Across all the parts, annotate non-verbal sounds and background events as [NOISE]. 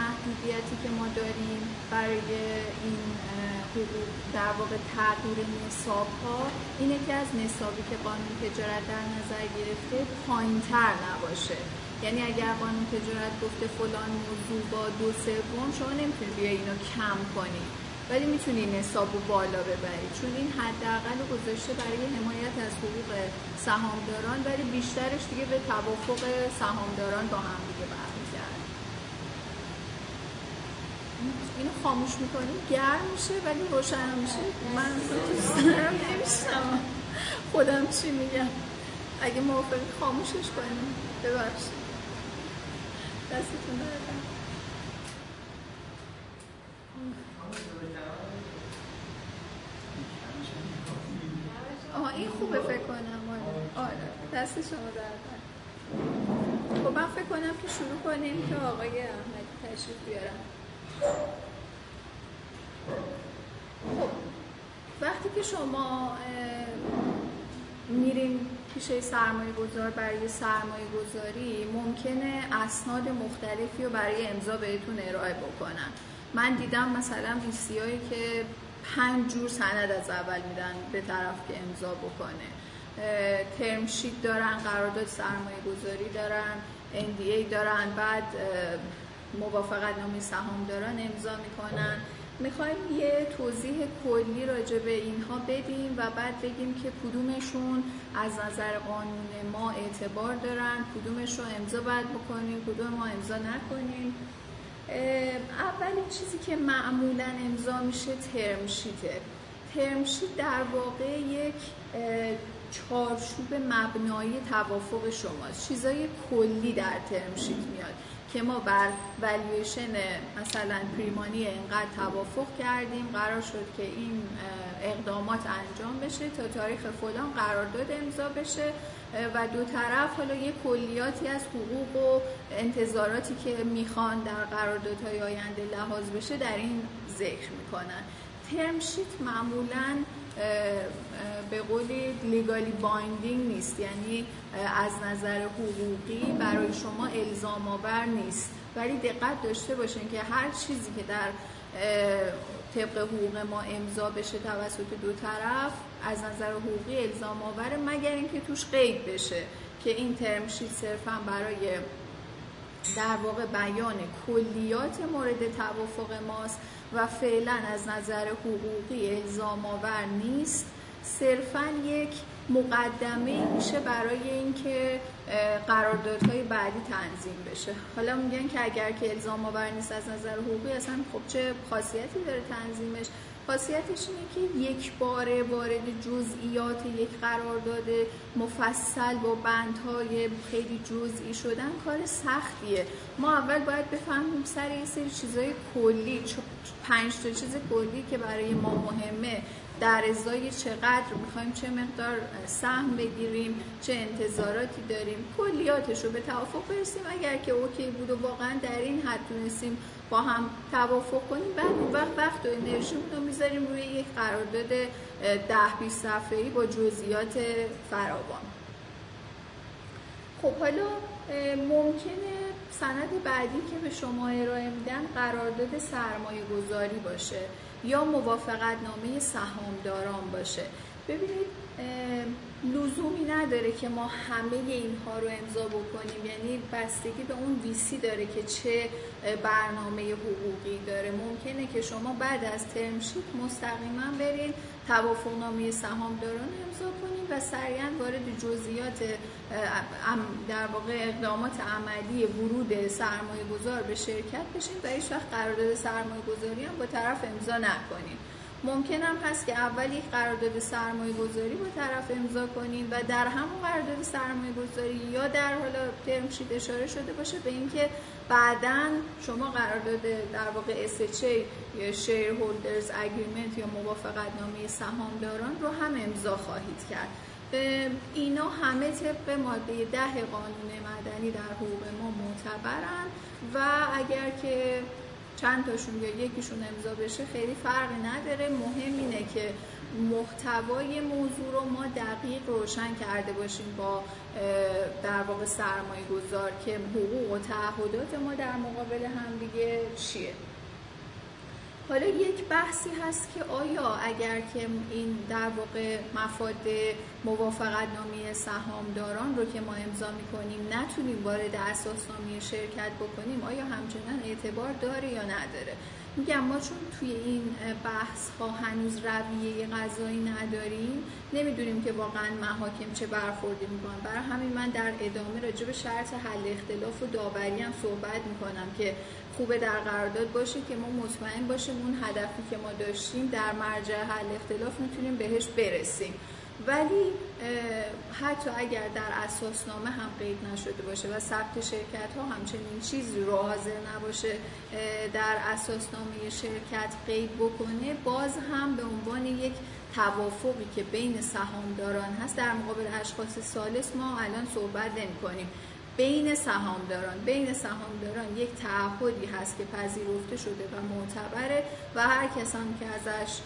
محدودیتی که ما داریم برای این حقوق در واقع تغییر نصاب ها اینه که از نصابی که قانون تجارت در نظر گرفته پایینتر نباشه. یعنی اگر قانون تجارت گفته فلان موضوع با دو سوم شما نمی‌تونید بیای اینو کم کنید ولی می‌تونی نصاب رو بالا ببری. چون این حداقل گذاشته برای حمایت از حقوق سهامداران ولی بیشترش دیگه به توافق سهامداران با هم دیگه برمیگرده اینو خاموش می‌کنیم. گرم میشه ولی روشن میشه. من دارم نمیشتم خودم چی میگم؟ اگه موافقی خاموشش کنیم. ببخشید. دستتون دردم آها این خوبه فکر کنم. آره. آره. دست شما خب من فکر کنم که شروع کنیم که آقای احمدی تشریف بیارم خب وقتی که شما میریم پیش سرمایه گذار برای سرمایه گذاری ممکنه اسناد مختلفی رو برای امضا بهتون ارائه بکنن. من دیدم مثلا هایی که پنج جور سند از اول میدن به طرف که امضا بکنه. ترمشید دارن قرارداد سرمایه گذاری دارن NDA دارن بعد موافقت نامه سهام دارن امضا می‌کنن. می‌خوایم یه توضیح کلی راجع به اینها بدیم و بعد بگیم که کدومشون از نظر قانون ما اعتبار دارن کدومش رو امضا باید بکنیم کدوم ما امضا نکنیم. اولین چیزی که معمولا امضا میشه ترمشیته ترمشیت در واقع یک چارچوب مبنایی توافق شماست. چیزای کلی در ترمشیت میاد. که ما بر ولیویشن مثلا پریمانی اینقدر توافق کردیم قرار شد که این اقدامات انجام بشه تا تاریخ فلان قرارداد امضا بشه. و دو طرف حالا یه کلیاتی از حقوق و انتظاراتی که می‌خوان در قراردادهای آینده لحاظ بشه در این ذکر می‌کنن. ترمشیت معمولا به قولی لیگالی بایندینگ نیست. یعنی از نظر حقوقی برای شما الزام آور نیست. ولی دقت داشته باشین که هر چیزی که در طبق حقوق ما امضا بشه توسط دو طرف از نظر حقوقی الزام آوره مگر اینکه توش قید بشه که این ترم شیت صرفا برای در واقع بیان کلیات مورد توافق ماست و فعلا از نظر حقوقی الزام آور نیست. صرفا یک مقدمه میشه برای اینکه قراردادهای بعدی تنظیم بشه. حالا میگن که اگر که الزام آور نیست از نظر حقوقی اصلا خب چه خاصیتی داره تنظیمش؟ خاصیتش اینه که یک باره وارد جزئیات یک قرارداد مفصل با بندهای خیلی جزئی شدن کار سختیه. ما اول باید بفهمیم سر یه سری چیزای کلی پنج تا چیز کلی که برای ما مهمه در ازای چقدر می‌خوایم چه مقدار سهم بگیریم چه انتظاراتی داریم کلیاتش رو به توافق برسیم. اگر که اوکی بود و واقعا در این حد تونستیم با هم توافق کنیم. بعد اون وقت وقت و انرژی رو می‌ذاریم روی یک قرارداد ده 20 صفحه‌ای با جزئیات فراوان. خب حالا ممکنه سند بعدی که به شما ارائه میدن قرارداد سرمایه گذاری باشه یا موافقت نامه سهامداران باشه. ببینید لزومی نداره که ما همه اینها رو امضا بکنیم. یعنی بستگی به اون ویسی داره که چه برنامه حقوقی داره. ممکنه که شما بعد از ترمشیت مستقیما برین توافقنامه سهامداران امضا کنید و سریعا وارد جزئیات در واقع اقدامات عملی ورود سرمایه گذار به شرکت بشین و هیچ وقت قرارداد سرمایه گذاری هم با طرف امضا نکنید ممکن هم هست که اول یک قرارداد سرمایه گذاری با طرف امضا کنیم و در همون قرارداد سرمایه گذاری یا در حالا ترم اشاره شده باشه به اینکه بعدا شما قرارداد در واقع SHA یا شیر هولدرز اگریمنت یا موافقت نامه سهامداران رو هم امضا خواهید کرد. اینا همه طبق ماده ده قانون مدنی در حقوق ما معتبرن و اگر که چند تاشون یا یکیشون امضا بشه خیلی فرقی نداره. مهم اینه که محتوای موضوع رو ما دقیق روشن کرده باشیم با در واقع سرمایه گذار که حقوق و تعهدات ما در مقابل هم دیگه چیه. حالا یک بحثی هست که آیا اگر که این در واقع مفاد موافقت نامی سهامداران رو که ما امضا می‌کنیم نتونیم وارد اساسنامه شرکت بکنیم آیا همچنان اعتبار داره یا نداره؟ میگم ما چون توی این بحث ها هنوز رویه غذایی نداریم نمی‌دونیم که واقعا محاکم چه برخوردی می‌کنن. برای همین من در ادامه راجع به شرط حل اختلاف و داوری هم صحبت می‌کنم که خوبه در قرارداد باشه که ما مطمئن باشیم اون هدفی که ما داشتیم در مرجع حل اختلاف می‌تونیم بهش برسیم. ولی حتی اگر در اساسنامه هم قید نشده باشه و ثبت شرکت ها همچنین چیزی رو حاضر نباشه در اساسنامه شرکت قید بکنه باز هم به عنوان یک توافقی که بین سهامداران هست در مقابل اشخاص سالس ما الان صحبت نمی کنیم بین سهامداران بین سهامداران یک تعهدی هست که پذیرفته شده و معتبره و هر کس هم که ازش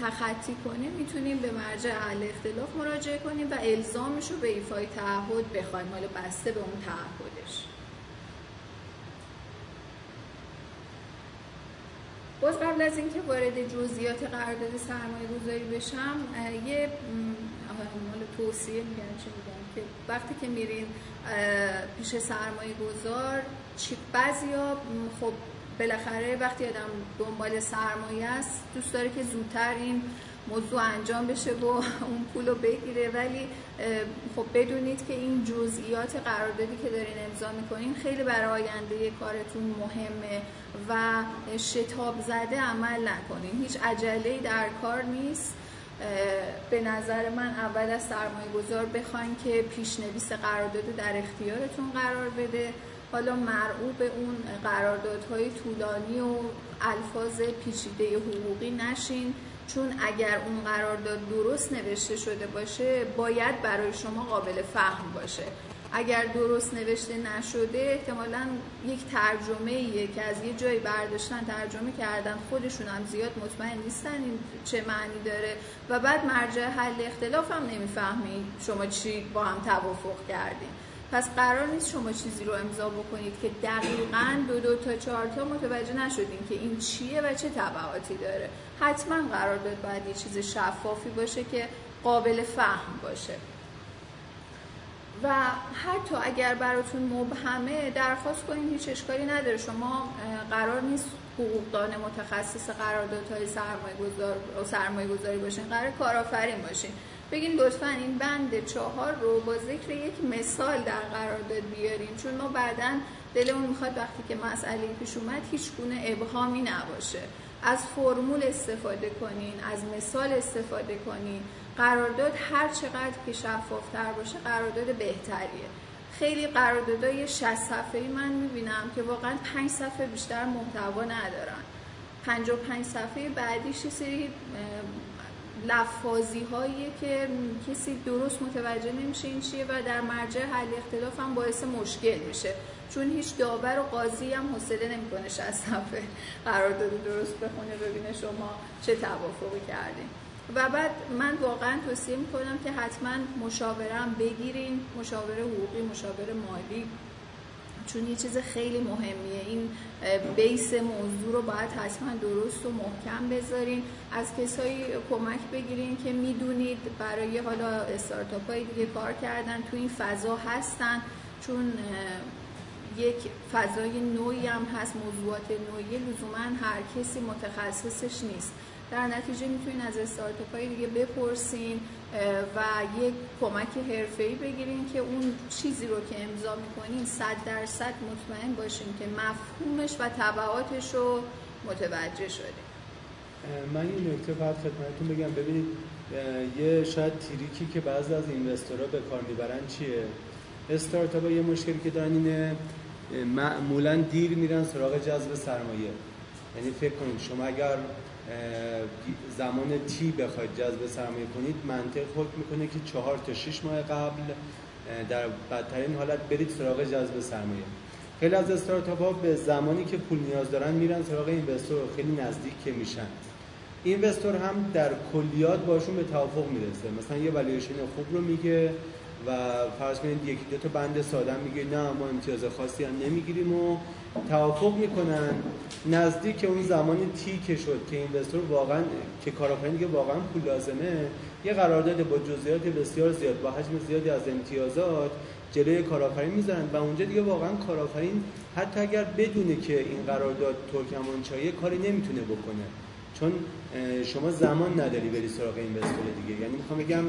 تخطی کنه می‌تونیم به مرجع حل اختلاف مراجعه کنیم و الزامش رو به ایفای تعهد بخوایم. حالا بسته به اون تعهدش. باز قبل از اینکه وارد جزئیات قرارداد سرمایه گذاری بشم یه توصیه میگن چه میگن که وقتی که میرین پیش سرمایه گذار بعضیا خب بالاخره وقتی آدم دنبال سرمایه است دوست داره که زودتر این موضوع انجام بشه و [LAUGHS] اون پول رو بگیره. ولی خب بدونید که این جزئیات قراردادی که دارین امضا می‌کنین خیلی برای آینده کارتون مهمه و شتاب زده عمل نکنین. هیچ عجله در کار نیست. به نظر من اول از سرمایه گذار بخواین که پیشنویس قرارداد در اختیارتون قرار بده. حالا مرعوب اون قراردادهای طولانی و الفاظ پیچیده حقوقی نشین چون اگر اون قرارداد درست نوشته شده باشه باید برای شما قابل فهم باشه. اگر درست نوشته نشده احتمالا یک ترجمه ایه که از یه جایی برداشتن ترجمه کردن خودشون هم زیاد مطمئن نیستن این چه معنی داره. و بعد مرجع حل اختلاف هم نمی‌فهمید شما چی با هم توافق کردین. پس قرار نیست شما چیزی رو امضا بکنید که دقیقا دو دو تا چهار تا متوجه نشدین که این چیه و چه تبعاتی داره. حتما قرار داد باید یه چیز شفافی باشه که قابل فهم باشه. و حتی اگر براتون مبهمه درخواست کنید هیچ اشکالی نداره. شما قرار نیست حقوقدان متخصص قراردادهای سرمایه گذار سرمایه گذاری باشین. قرار کارآفرین باشین. بگین لطفا این بند چهار رو با ذکر یک مثال در قرارداد بیاریم چون ما بعدا دلمون می‌خواد وقتی که مسئله پیش اومد هیچ گونه ابهامی نباشه. از فرمول استفاده کنین از مثال استفاده کنین. قرارداد هر چقدر که شفافتر باشه قرارداد بهتریه. خیلی قراردادهای 60 صفحه‌ای من می‌بینم که واقعا 5 صفحه بیشتر محتوا ندارن. 55 صفحه بعدیش یه سری لفاظی هایی که کسی درست متوجه نمیشه این چیه و در مرجع حل اختلاف هم باعث مشکل میشه. چون هیچ داور و قاضی هم حوصله نمی‌کنه 60 صفحه قرارداد درست بخونه ببینه شما چه توافقی کردین. و بعد من واقعا توصیه می‌کنم که حتما مشاورم بگیرین مشاوره حقوقی مشاوره مالی. چون یه چیز خیلی مهمیه. این بیس موضوع رو باید حتما درست و محکم بذارین. از کسایی کمک بگیرین که می‌دونید برای حالا استارتاپ های دیگه کار کردن تو این فضا هستن. چون یک فضای نوعی هم هست موضوعات نوعی. لزوما هر کسی متخصصش نیست. در نتیجه می‌تونین از استارتاپ های دیگه بپرسین و یک کمک حرفه‌ای بگیرین که اون چیزی رو که امضا می‌کنین صد درصد مطمئن باشین که مفهومش و طبعاتش رو متوجه شده من این نکته باید خدمتتون بگم. ببینید یه شاید تیریکی که بعضی از اینوستورها به کار می‌برن چیه؟ استارتاپ یه مشکلی که دارن اینه معمولا دیر میرن سراغ جذب سرمایه. یعنی فکر کنید شما اگر زمان تی بخواید جذب سرمایه کنید منطق حکم می‌کنه که چهار تا شش ماه قبل در بدترین حالت برید سراغ جذب سرمایه. خیلی از استارتاپ ها به زمانی که پول نیاز دارن میرن سراغ اینوستور خیلی نزدیک که میشن. اینوستور هم در کلیات باشون به توافق می‌رسه. مثلا یه والویشن خوب رو میگه و فرض کنید یکی دو تا بند ساده میگه نه ما امتیاز خاصی هم نمی‌گیریم و توافق می‌کنن. نزدیک اون زمانی تی که شد که اینوستور واقعا که کارآفرین که واقعا پول لازمه. یه قرارداد با جزئیات بسیار زیاد با حجم زیادی از امتیازات جلوی کارآفرین می‌ذارن و اونجا دیگه واقعا کارآفرین حتی اگر بدونه که این قرارداد ترکمانچایی کاری نمی‌تونه بکنه. چون شما زمان نداری بری سراغ اینوستور دیگه. یعنی می‌خوام بگم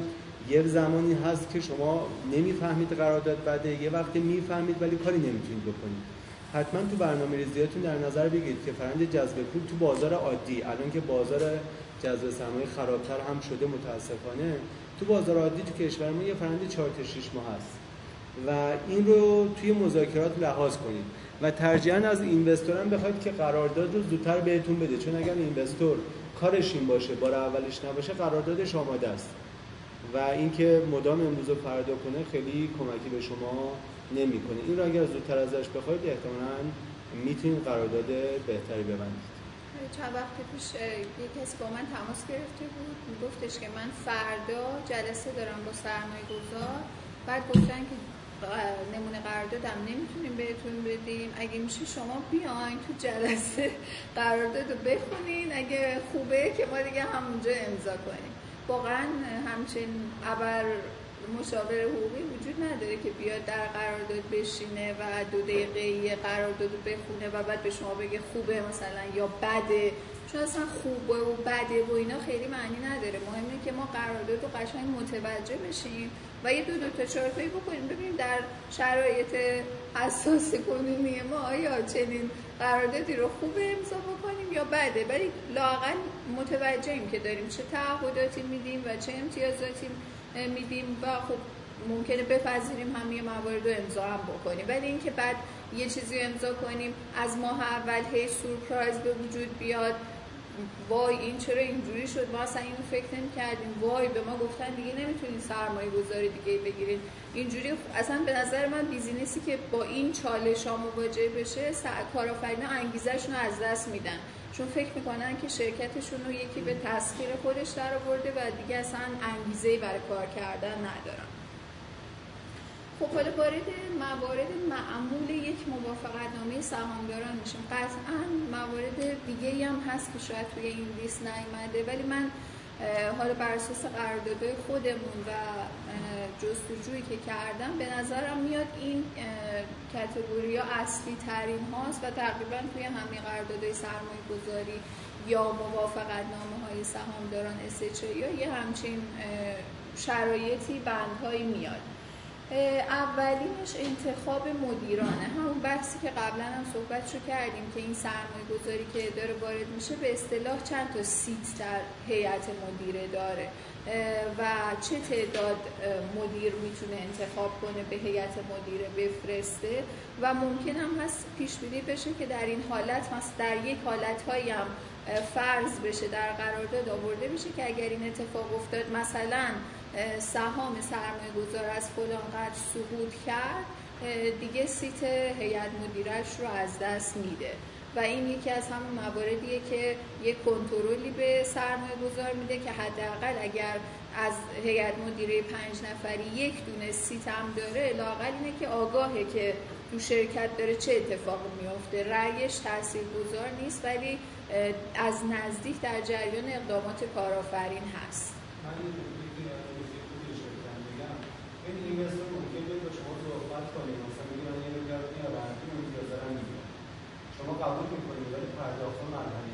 یه زمانی هست که شما نمی‌فهمید قرارداد بده یه وقتی می‌فهمید ولی کاری نمی‌تونید بکنید. حتما تو برنامه ریزیاتون در نظر بگیرید که فرند جذب پول تو بازار عادی الان که بازار جذب سرمایه خرابتر هم شده متاسفانه تو بازار عادی تو کشور ما یه فرند 4 تا 6 ماه هست و این رو توی مذاکرات لحاظ کنید و ترجیحاً از اینوستور هم بخواید که قرارداد رو زودتر بهتون بده چون اگر اینوستور کارش این باشه بار اولش نباشه قراردادش آماده است. و اینکه مدام امروز و فردا کنه خیلی کمکی به شما نمی‌کنه. این رو اگر زودتر ازش بخواید احتمالاً می‌تونید قرارداد بهتری ببندید. چند وقت پیش یک کسی با من تماس گرفته بود. میگفتش که من فردا جلسه دارم با سرمایه گذار بعد گفتن که نمونه قراردادم نمی‌تونیم بهتون بدیم. اگه میشه شما بیاین تو جلسه قرارداد رو بخونین. اگه خوبه که ما دیگه همونجا امضا کنیم. واقعا همچین ابر مشاور حقوقی وجود نداره که بیاد در قرارداد بشینه و دو دقیقه قرارداد بخونه و بعد به شما بگه خوبه مثلا یا بده. چون اصلا خوبه و بده و اینا خیلی معنی نداره. مهمه که ما قرارداد رو قشنگ متوجه بشیم و یه دو دو تا چارتایی بکنیم. ببینیم در شرایط حساس کنونی ما آیا چنین قراردادی رو خوب امضا بکنیم یا بده. ولی لاقل متوجهیم که داریم چه تعهداتی میدیم و چه امتیازاتی میدیم و خب ممکنه بپذیریم هم یه موارد رو امضا هم بکنیم. ولی اینکه بعد یه چیزی امضا کنیم از ماه اول هی سورپرایز به وجود بیاد وای این چرا اینجوری شد؟ ما اصلا اینو فکر نمی کردیم وای به ما گفتن دیگه نمی‌تونین سرمایه گذاری دیگه بگیرین. اینجوری اصلا به نظر من بیزینسی که با این چالش ها مواجه بشه کارآفرینا انگیزشون رو از دست میدن. چون فکر می‌کنن که شرکتشون رو یکی به تسخیر خودش در آورده و دیگه اصلا انگیزه برای کار کردن ندارن. خب حالا وارد موارد معمول یک موافقت نامه سهامداران میشیم قطعا موارد دیگه هم هست که شاید توی این لیست نیومده ولی من حالا بر اساس قراردادهای خودمون و جستجویی که کردم به نظرم میاد این کتگوری ها اصلی ترین هاست و تقریبا توی همه قراردادهای سرمایه گذاری یا موافقت نامه های سهامداران یا یه همچین شرایطی بندهایی میاد. اولینش انتخاب مدیرانه. همون بحثی که قبلا هم صحبت شو کردیم که این سرمایه گذاری که داره وارد میشه به اصطلاح چند تا سیت در هیئت مدیره داره و چه تعداد مدیر می‌تونه انتخاب کنه به هیئت مدیره بفرسته. و ممکن هم هست پیش بینی بشه که در این حالت هست در یک حالت فرض بشه در قرارداد آورده بشه که اگر این اتفاق افتاد مثلا سهام سرمایه گذار از فلان قدر سقوط کرد دیگه سیت هیئت مدیرش رو از دست میده. و این یکی از همون مواردیه که یک کنترلی به سرمایه گذار میده که حداقل اگر از هیئت مدیره پنج نفری یک دونه هم داره لاقل اینه که آگاهه که تو شرکت داره چه اتفاقی میفته رأیش تاثیر گذار نیست ولی از نزدیک در جریان اقدامات کارآفرین هست. شما قبول می‌کنید ولی پرداخت مرحله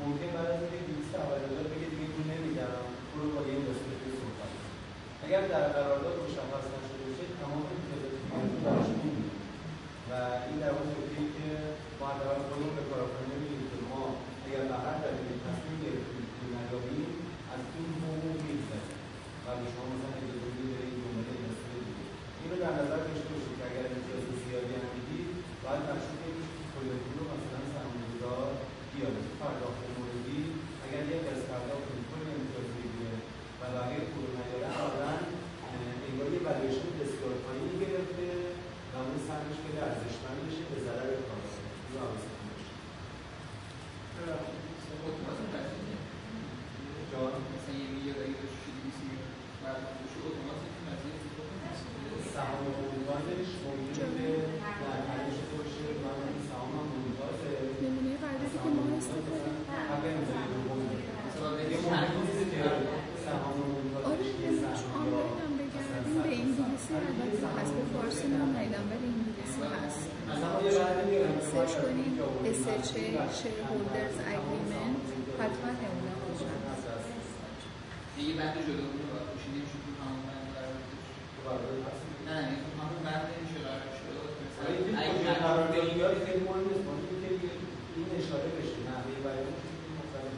ممکن بعد از اینکه 200 عملیات بگه دیگه پول نمیدم پول با یه اینوستر صحبت اگر در قرارداد مشخص نشده باشه تمام امتیازات براش و این در اون نکته که ما حداقل خودمون به کارآفرین میگیم که ما اگر به هر دلیلی تصمیم گرفتیم پول نداریم از این حقوق میگذریم و به شما مثلا اجازه میده برای این دنبال اینوستر دیگه این رو در نظر داشته باشید که اگر امتیاز زیادی هم می‌دید باید مشروط کنید کل پول رو مثلا سرمایه‌گذار بیاره پرداخت موردی اگر یک از پرداخت کل امتیاز بگیره و بقیه پول نیاره اولا انگار یه والویشن بسیار پایینی گرفته و SHA Shareholders Agreement حتما نمونه باشن. یه بند جدا بود و پوشیده شد تو همون بند قرار نه نه تو همون بند میشه قرار شد اگه قراردادی خیلی مهم نیست. مهم که این اشاره بشه. نحوه بیان مختلف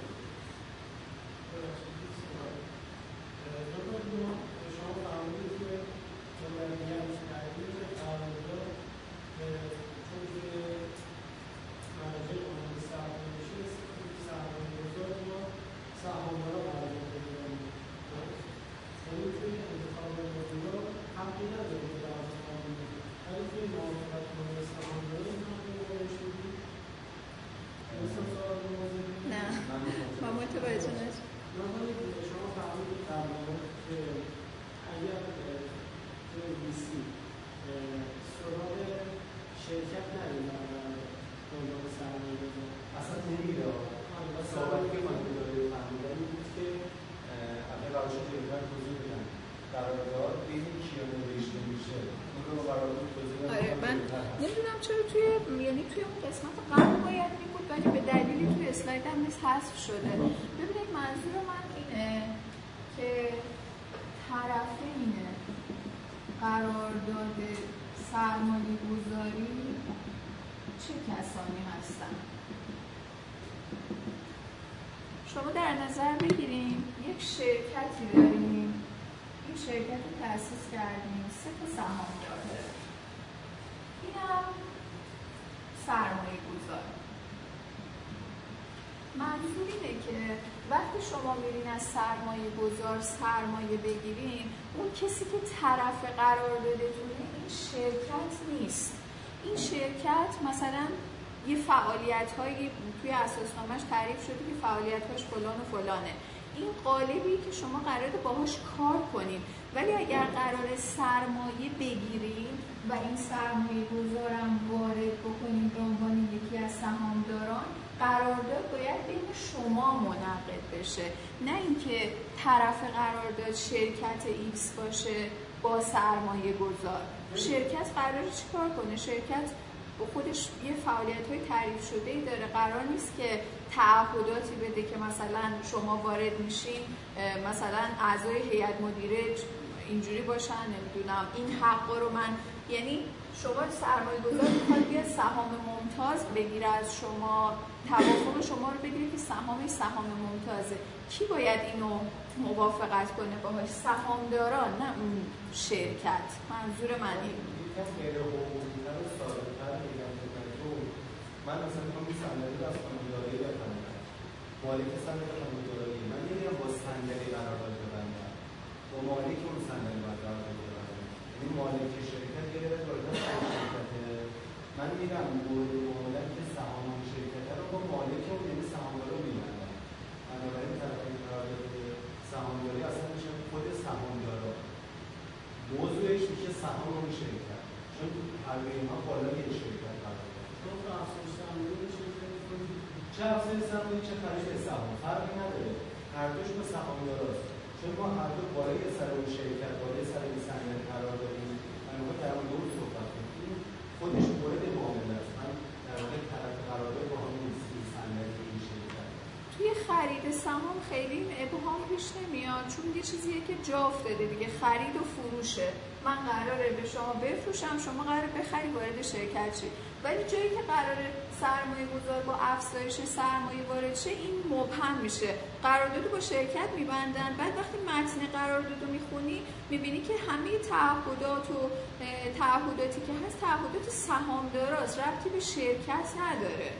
شما فرمودید که جمعیت تغییر قرارداد چون که مراجع قانون سرمایه میشه سرمایه گذار با سهامدارا قرارداد بگیرن یعنی توی انتخاب مدیرا حقی نداره که در قانون ولی توی موافقت کننده سهامدارا این حق رو بهش میدی مثل سوال موضوعی نه ما متوجه نشد نکنید شما فرمودید در مورد که اگر توی ویسی سراغ شرکت نرید در دنبال سرمایه گذار اصلا نمیره صحبتی که من داره فهمیدن این بود که اول قرار شد جلوتر توضیح بدن قرارداد بین کیا نوشته میشه اون رو قرارداد توضیح بدن آره من نمی‌دونم چرا توی یعنی توی اون قسمت قبل باید می بود ولی به دلیلی توی اسلاید هم نیست حذف شده. ببینید منظور من اینه که طرفین قرارداد سرمایه گذاری چه کسانی هستن؟ شما در نظر بگیریم یک شرکتی داریم. این شرکت رو تأسیس کردیم. سه تا سهامدار داره این هم سرمایه گذار منظور اینه که وقتی شما میرین از سرمایه گذار سرمایه بگیرین اون کسی که طرف قراردادتونه این شرکت نیست. این شرکت مثلا یه فعالیت هایی توی اساسنامهش تعریف شده که فعالیت هاش فلان و فلانه. این قالبی که شما قراره باهاش کار کنین. ولی اگر قرار سرمایه بگیریم و این سرمایه گذارم وارد بکنیم به عنوان یکی از سهامداران قرارداد باید بین شما منعقد بشه. نه اینکه طرف قرارداد شرکت X باشه با سرمایه گذار. شرکت قراره چیکار کنه؟ شرکت خودش یه فعالیت های تعریف شده ای داره. قرار نیست که تعهداتی بده که مثلا شما وارد میشین مثلا اعضای هیئت مدیره اینجوری باشن نمی‌دونم این حق رو من یعنی شما سرمایه گذار می‌خواد بیاد سهام ممتاز بگیره از شما توافق شما رو بگیره که سهام سهام ممتازه. کی باید اینو موافقت کنه باهاش؟ سهامداران نه اون شرکت. منظور من این. من مثلا می‌خوام این صندلی رو از خانم‌دارایی بخرم مالک صندلی خانم‌دارایی من نمیرم با صندلی قرارداد ببندم. با مالک اون صندلی باید قرارداد یعنی مالک شرکت یه قرارداد شرکته من میرم مورد معاملت که سهام اون شرکته رو با مالک اون یعنی سهامدار رو میبندم بنابراین طرفین قرارداد سهامداری اصلا میشه خود سهامدارا موضوعش میشه سهام اون شرکت. چون هر اینها بالای یک شرکت قرار میشه چه افزایش سرمایه چه خرید سهام فرقی نداره. هر دوش با سهامداراست چون ما هر دو بالای سر اون شرکت بالای سر این صندلی قرار داریم من می‌خوام در اون صحبت کنیم این خودش مورد معامله است. من در واقع طرف قرارداد با هم نیست این شرکت توی خرید سهام خیلی ابهام پیش نمیاد چون یه چیزیه که جا افتاده دیگه خرید و فروشه. من قراره به شما بفروشم شما قراره بخری وارد شرکت شی. ولی جایی که قراره سرمایه گذار با افزایش سرمایه وارد شه این مبهم میشه. قرارداد با شرکت میبندن. بعد وقتی متن قرارداد رو می‌خونی می‌بینی که همه تعهدات و تعهداتی که هست تعهدات سهامداراست. ربطی به شرکت نداره.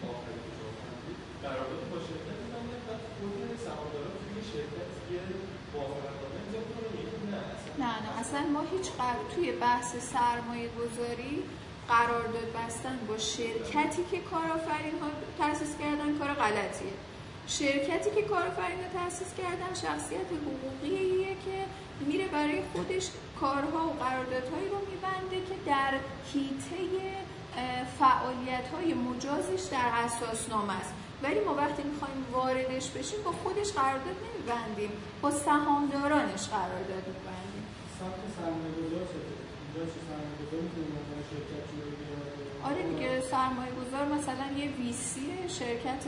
فرمودید قرارداد با شرکت می‌بندن و خود سهامدارا توی شرکت یه موافقتنامه امضا می‌کنن یا نه اصلا نه نه اصلا ما هیچ قرار توی بحث سرمایه گذاری قرارداد بستن با شرکتی که کارآفرین ها تأسیس کردن کار غلطیه. شرکتی که کارآفرین ها تأسیس کردن شخصیت حقوقیه که میره برای خودش کارها و قراردادهایی رو میبنده که در حیطه فعالیت های مجازش در اساسنامه است. ولی ما وقتی می‌خوایم واردش بشیم با خودش قرارداد نمیبندیم با سهامدارانش قرارداد میبندیم. سمت سرمایه گذار آره دیگه سرمایه گذار مثلا یه ویسی شرکت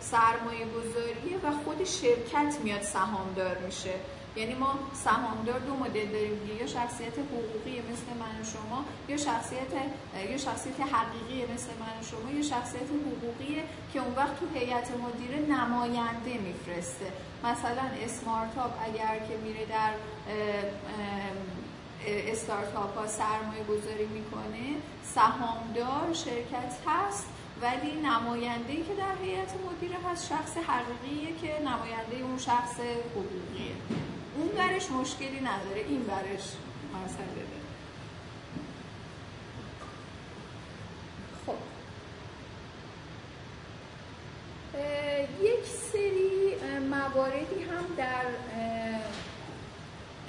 سرمایه گذاریه و خود شرکت میاد سهامدار میشه. یعنی ما سهامدار دو مدل داریم یا شخصیت حقوقی مثل من و شما یا شخصیت یا شخصیت حقیقی مثل من و شما یا شخصیت حقوقیه که اون وقت تو هیئت مدیره نماینده میفرسته. مثلا اسمارتاپ اگر که میره در استارتاپ ها سرمایه گذاری می‌کنه سهامدار شرکت هست ولی نماینده که در هیئت مدیره هست شخص حقیقیه که نماینده اون شخص حقوقیه. اون برش مشکلی نداره این برش مسئله داره خب. یک سری مواردی هم در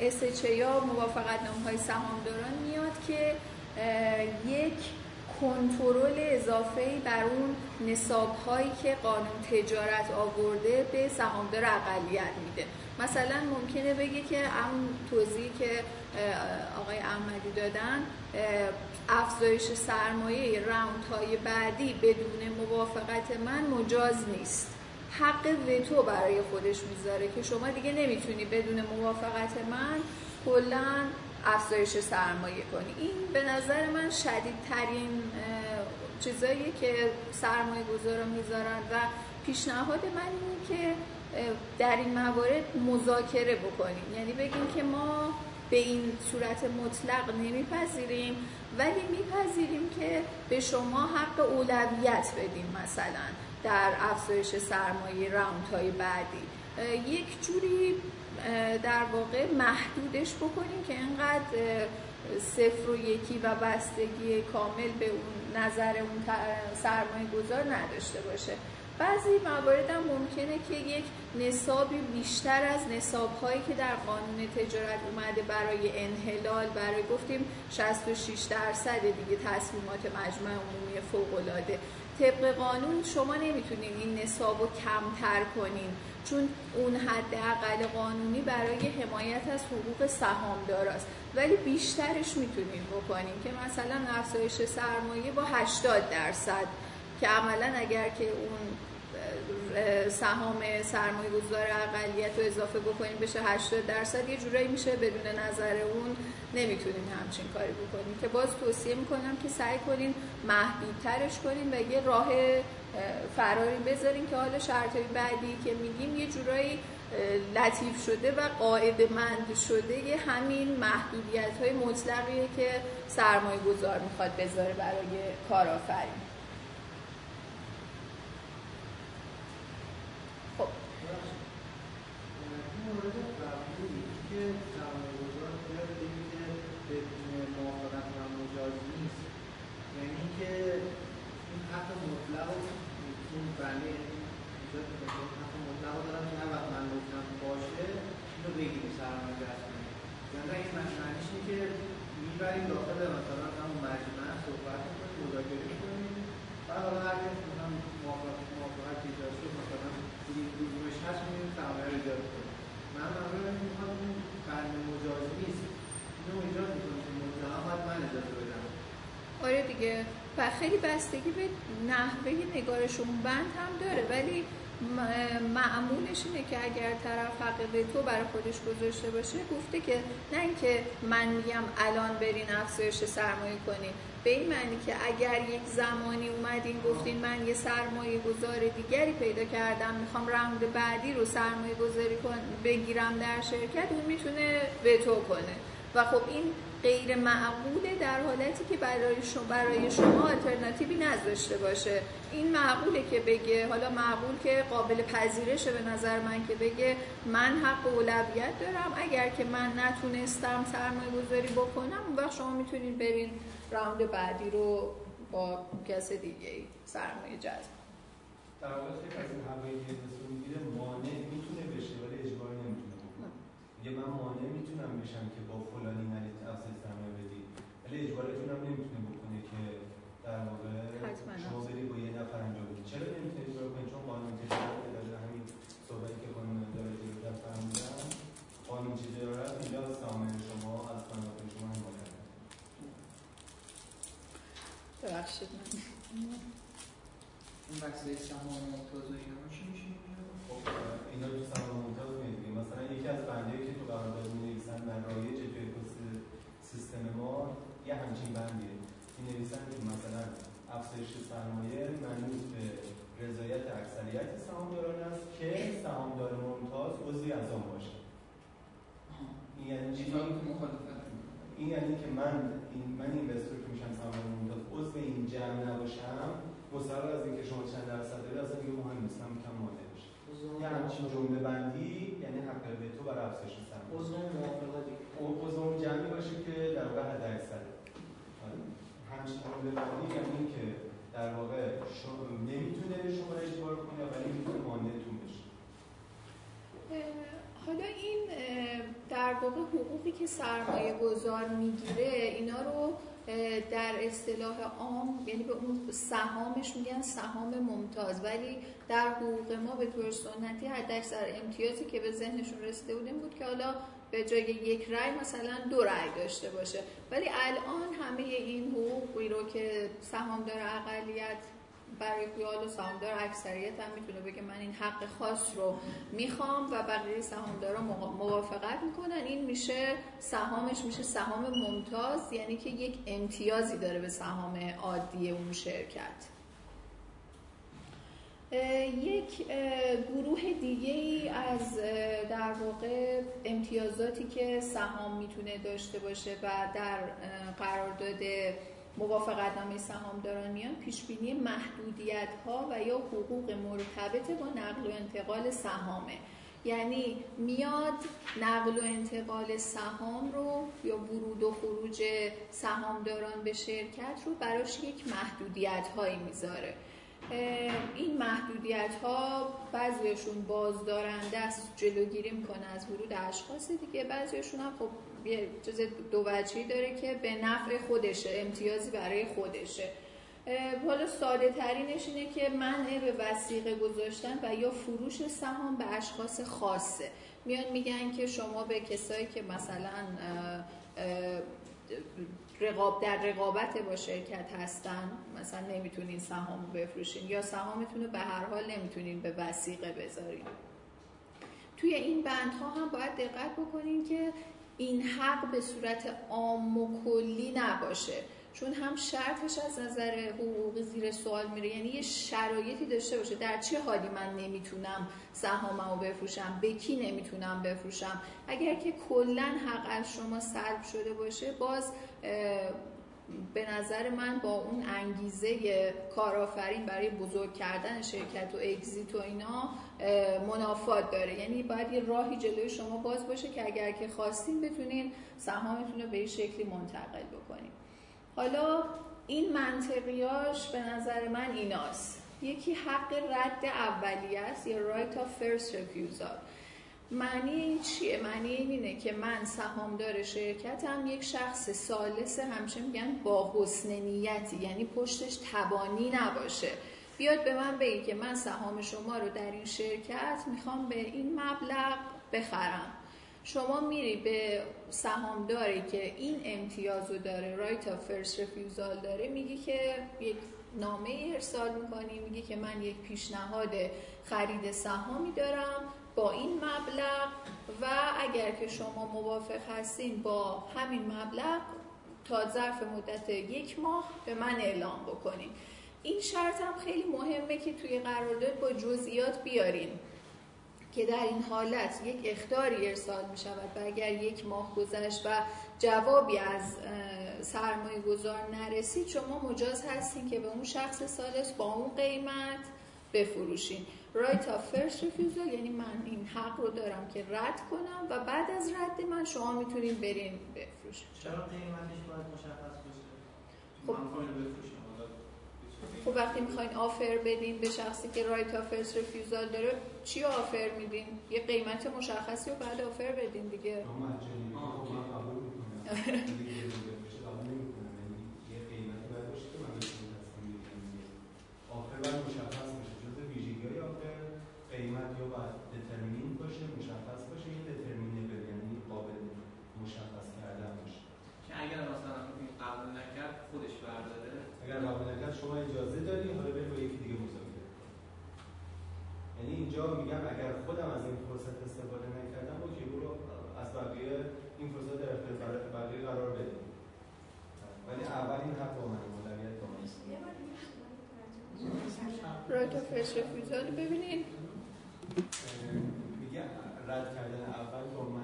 SHA یا موافقت نامه های سهامداران میاد که یک کنترل اضافه بر اون نصاب هایی که قانون تجارت آورده به سهامدار اقلیت میده. مثلا ممکنه بگه که اون توضیحی که آقای احمدی دادن افزایش سرمایه راوند های بعدی بدون موافقت من مجاز نیست. حق وتو برای خودش می‌ذاره که شما دیگه نمی‌تونی بدون موافقت من کلا افزایش سرمایه کنی. این به نظر من شدیدترین چیزایی که سرمایه گذارا می‌ذارن و پیشنهاد من اینه که در این موارد مذاکره بکنیم. یعنی بگیم که ما به این صورت مطلق نمیپذیریم ولی میپذیریم که به شما حق اولویت بدیم مثلا در افزایش سرمایه راوند های بعدی یک جوری در واقع محدودش بکنیم که اینقدر صفر و یکی و بستگی کامل به اون نظر اون سرمایه گذار نداشته باشه. بعضی موارد هم ممکنه که یک نصابی بیشتر از نصاب هایی که در قانون تجارت اومده برای انحلال برای گفتیم 66 درصد دیگه تصمیمات مجمع عمومی فوق العاده طبق قانون شما نمی‌تونین این نصاب رو کمتر کنین. چون اون حد قانونی برای حمایت از حقوق سهامدار است ولی بیشترش می‌تونین بکنین که مثلا افزایش سرمایه با 80 درصد که عملا اگر که اون سهام سرمایه گذار اقلیت رو اضافه بکنیم بشه 80 درصد یه جورایی میشه بدون نظر اون نمی‌تونیم همچین کاری بکنیم. که باز توصیه می‌کنم که سعی کنین محدودترش کنین و یه راه فراری بذارین که حالا شرطهای بعدی که میگیم یه جورایی لطیف شده و قاعده مند شده یه همین محدودیت های مطلقیه که سرمایه گذار می‌خواد بذاره برای کارآفرین. و بستگی به نحوه نگارش اون بند هم داره ولی معمولش اینه که اگر طرف حق تو برای خودش گذاشته باشه گفته که نه اینکه من میگم الان برین افزایش سرمایه کنین. به این معنی که اگر یک زمانی اومدین گفتین من یه سرمایه گذار دیگری پیدا کردم می‌خوام راوند بعدی رو سرمایه گذاری کن بگیرم در شرکت اون می‌تونه تو کنه. و خب این غیر معقوله در حالتی که برای شما برای شما آلترناتیوی نذاشته باشه. این معقوله که بگه حالا معقول که قابل پذیرشه به نظر من که بگه من حق اولویت دارم. اگر که من نتونستم سرمایه گذاری بکنم اون وقت شما می‌تونید برین راوند بعدی رو با کس دیگه سرمایه جذب. در واقع از این می‌گیره مانع می‌تونه بشه ولی اجبار نمی‌تونه یه من مانع می‌تونم بشم که با فلانی نرید افزایش سرمایه بدید ولی اجبارتون هم نمی‌تونه بکنه که در واقع شما برید با یه نفر انجام بدید چرا نمی‌تونه اجبار کنید چون قانون تجارت در همین صحبتی که خانم داره در فرمودن قانون تجارت اینجا سامانه شما از قناعت شما حمایت ببخشید من. اون بحث سهام ممتاز و اینا چی میشه؟ خب اینا تو سهام ممتاز میاد مثلا یکی از بندایی که تو قرارداد می‌نویسن در رایج توی سیستم ما یه همچین بندیه می نویسن که مثلا افزایش سرمایه منوط به رضایت اکثریت سهامداران است که سهامدار ممتاز عضوی از آن باشه این یعنی چی؟ این یعنی که من این من اینوستور که میشم سهامدار ممتاز عضو این جمع نباشم مستقل از اینکه شما چند درصد داری اصلا دیگه مهم نیست هم کم مانع بشه یه همچین جمله بندی یعنی حق به تو برای افزایش سرمایه عضو موافقتی. عضو اون جمعی باشه که در واقع حد اکثره آره. همچین جمله بندی یعنی که در واقع نمی‌تونه شما را اجبار کنه ولی می‌تونه مانعتون بشه. حالا این در واقع حقوقی که سرمایه گذار می‌گیره اینا رو در اصطلاح عام یعنی به اون سهامش میگن سهام ممتاز ولی در حقوق ما به طور سنتی حداکثر امتیازی که به ذهنشون رسیده بودیم بود که حالا به جای یک رأی مثلا دو رأی داشته باشه. ولی الان همه این حقوقی رو که سهامدار اقلیت برای خیال و سهامدار اکثریت هم می‌تونه بگه من این حق خاص رو می‌خوام و بقیه سهامدارا موافقت می‌کنن. این میشه سهامش میشه سهام ممتاز یعنی که یک امتیازی داره به سهام عادی اون شرکت. یک گروه دیگه ای از در واقع امتیازاتی که سهام می‌تونه داشته باشه و در قرارداد موافقت نامه سهامداران میان پیش بینی محدودیت ها و یا حقوق مرتبط با نقل و انتقال سهامه. یعنی میاد نقل و انتقال سهام رو یا ورود و خروج سهامداران به شرکت رو براش یک محدودیت هایی می‌ذاره. این محدودیت ها بعضیشون بازدارنده است جلوگیری می‌کنه از ورود اشخاص دیگه. بعضیشون هم خب یه چیز دو وجهی داره که به نفع خودشه امتیازی برای خودشه. حالا ساده ترینش اینه که منع به وسیقه گذاشتن و یا فروش سهام به اشخاص خاصه. میان میگن که شما به کسایی که مثلا رقاب در رقابت با شرکت هستن مثلا نمی‌تونین سهام بفروشین یا سهامتون رو به هر حال نمی‌تونین به وسیقه بذارین. توی این بندها هم باید دقت بکنین که این حق به صورت عام و کلی نباشه. چون هم شرطش از نظر حقوقی زیر سوال میره. یعنی یه شرایطی داشته باشه. در چه حالی من نمی‌تونم سهاممو بفروشم؟ به کی نمی‌تونم بفروشم؟ اگر که کلا حق از شما سلب شده باشه باز به نظر من با اون انگیزه کارآفرین برای بزرگ کردن شرکت و اگزیت و اینا منافات داره. یعنی باید یه راهی جلوی شما باز باشه که اگر که خواستین بتونین سهامتون رو به این شکلی منتقل بکنین. حالا این منطقیاش به نظر من ایناست. یکی حق رد اولیه است یا right of first refusal. معنی چیه؟ معنی این اینه که من سهامدار شرکتم یک شخص سالس همشه میگن با حسن نیتی یعنی پشتش تبانی نباشه. بیاد به من بگی که من سهام شما رو در این شرکت می‌خوام به این مبلغ بخرم. شما میری به سهامداری که این امتیاز رو داره right of first refusal داره میگی که یک نامه ارسال می‌کنی میگی که من یک پیشنهاد خرید سهامی دارم با این مبلغ و اگر که شما موافق هستین با همین مبلغ تا ظرف مدت یک ماه به من اعلام بکنین. این شرط هم خیلی مهمه که توی قرارداد با جزئیات بیارین. که در این حالت یک اختاری ارسال می شود و اگر یک ماه گذشت و جوابی از سرمایه گذار نرسید شما مجاز هستین که به اون شخص سالس با اون قیمت بفروشین. Right of first refusal یعنی من این حق رو دارم که رد کنم و بعد از رد من شما می‌تونین برین بفروشین. چرا قیمتش باید مشخص خب. خب وقتی می‌خواین offer بدین به شخصی که right of first refusal داره چی offer میدین؟ یه قیمت مشخصی رو بعد offer بدین دیگه. offer باید مشخص بشه. جز ویژگی های offer قیمت یا باید determine باشه مشخص باشه این determinable یعنی قابل مشخص کردن باشه که اگر مثلا قبول نکرد خودش برداره اگر نکرد شما اجازه داری حالا بریم با یکی دیگه مذاکره یعنی اینجا میگم اگر خودم از این فرصت استفاده نکردم اوکی برو از بقیه این فرصت در اختیار بقیه قرار بده ولی اول این حق با من اولویت با من. right of first refusal ببینید میگه رد کردن اول با من.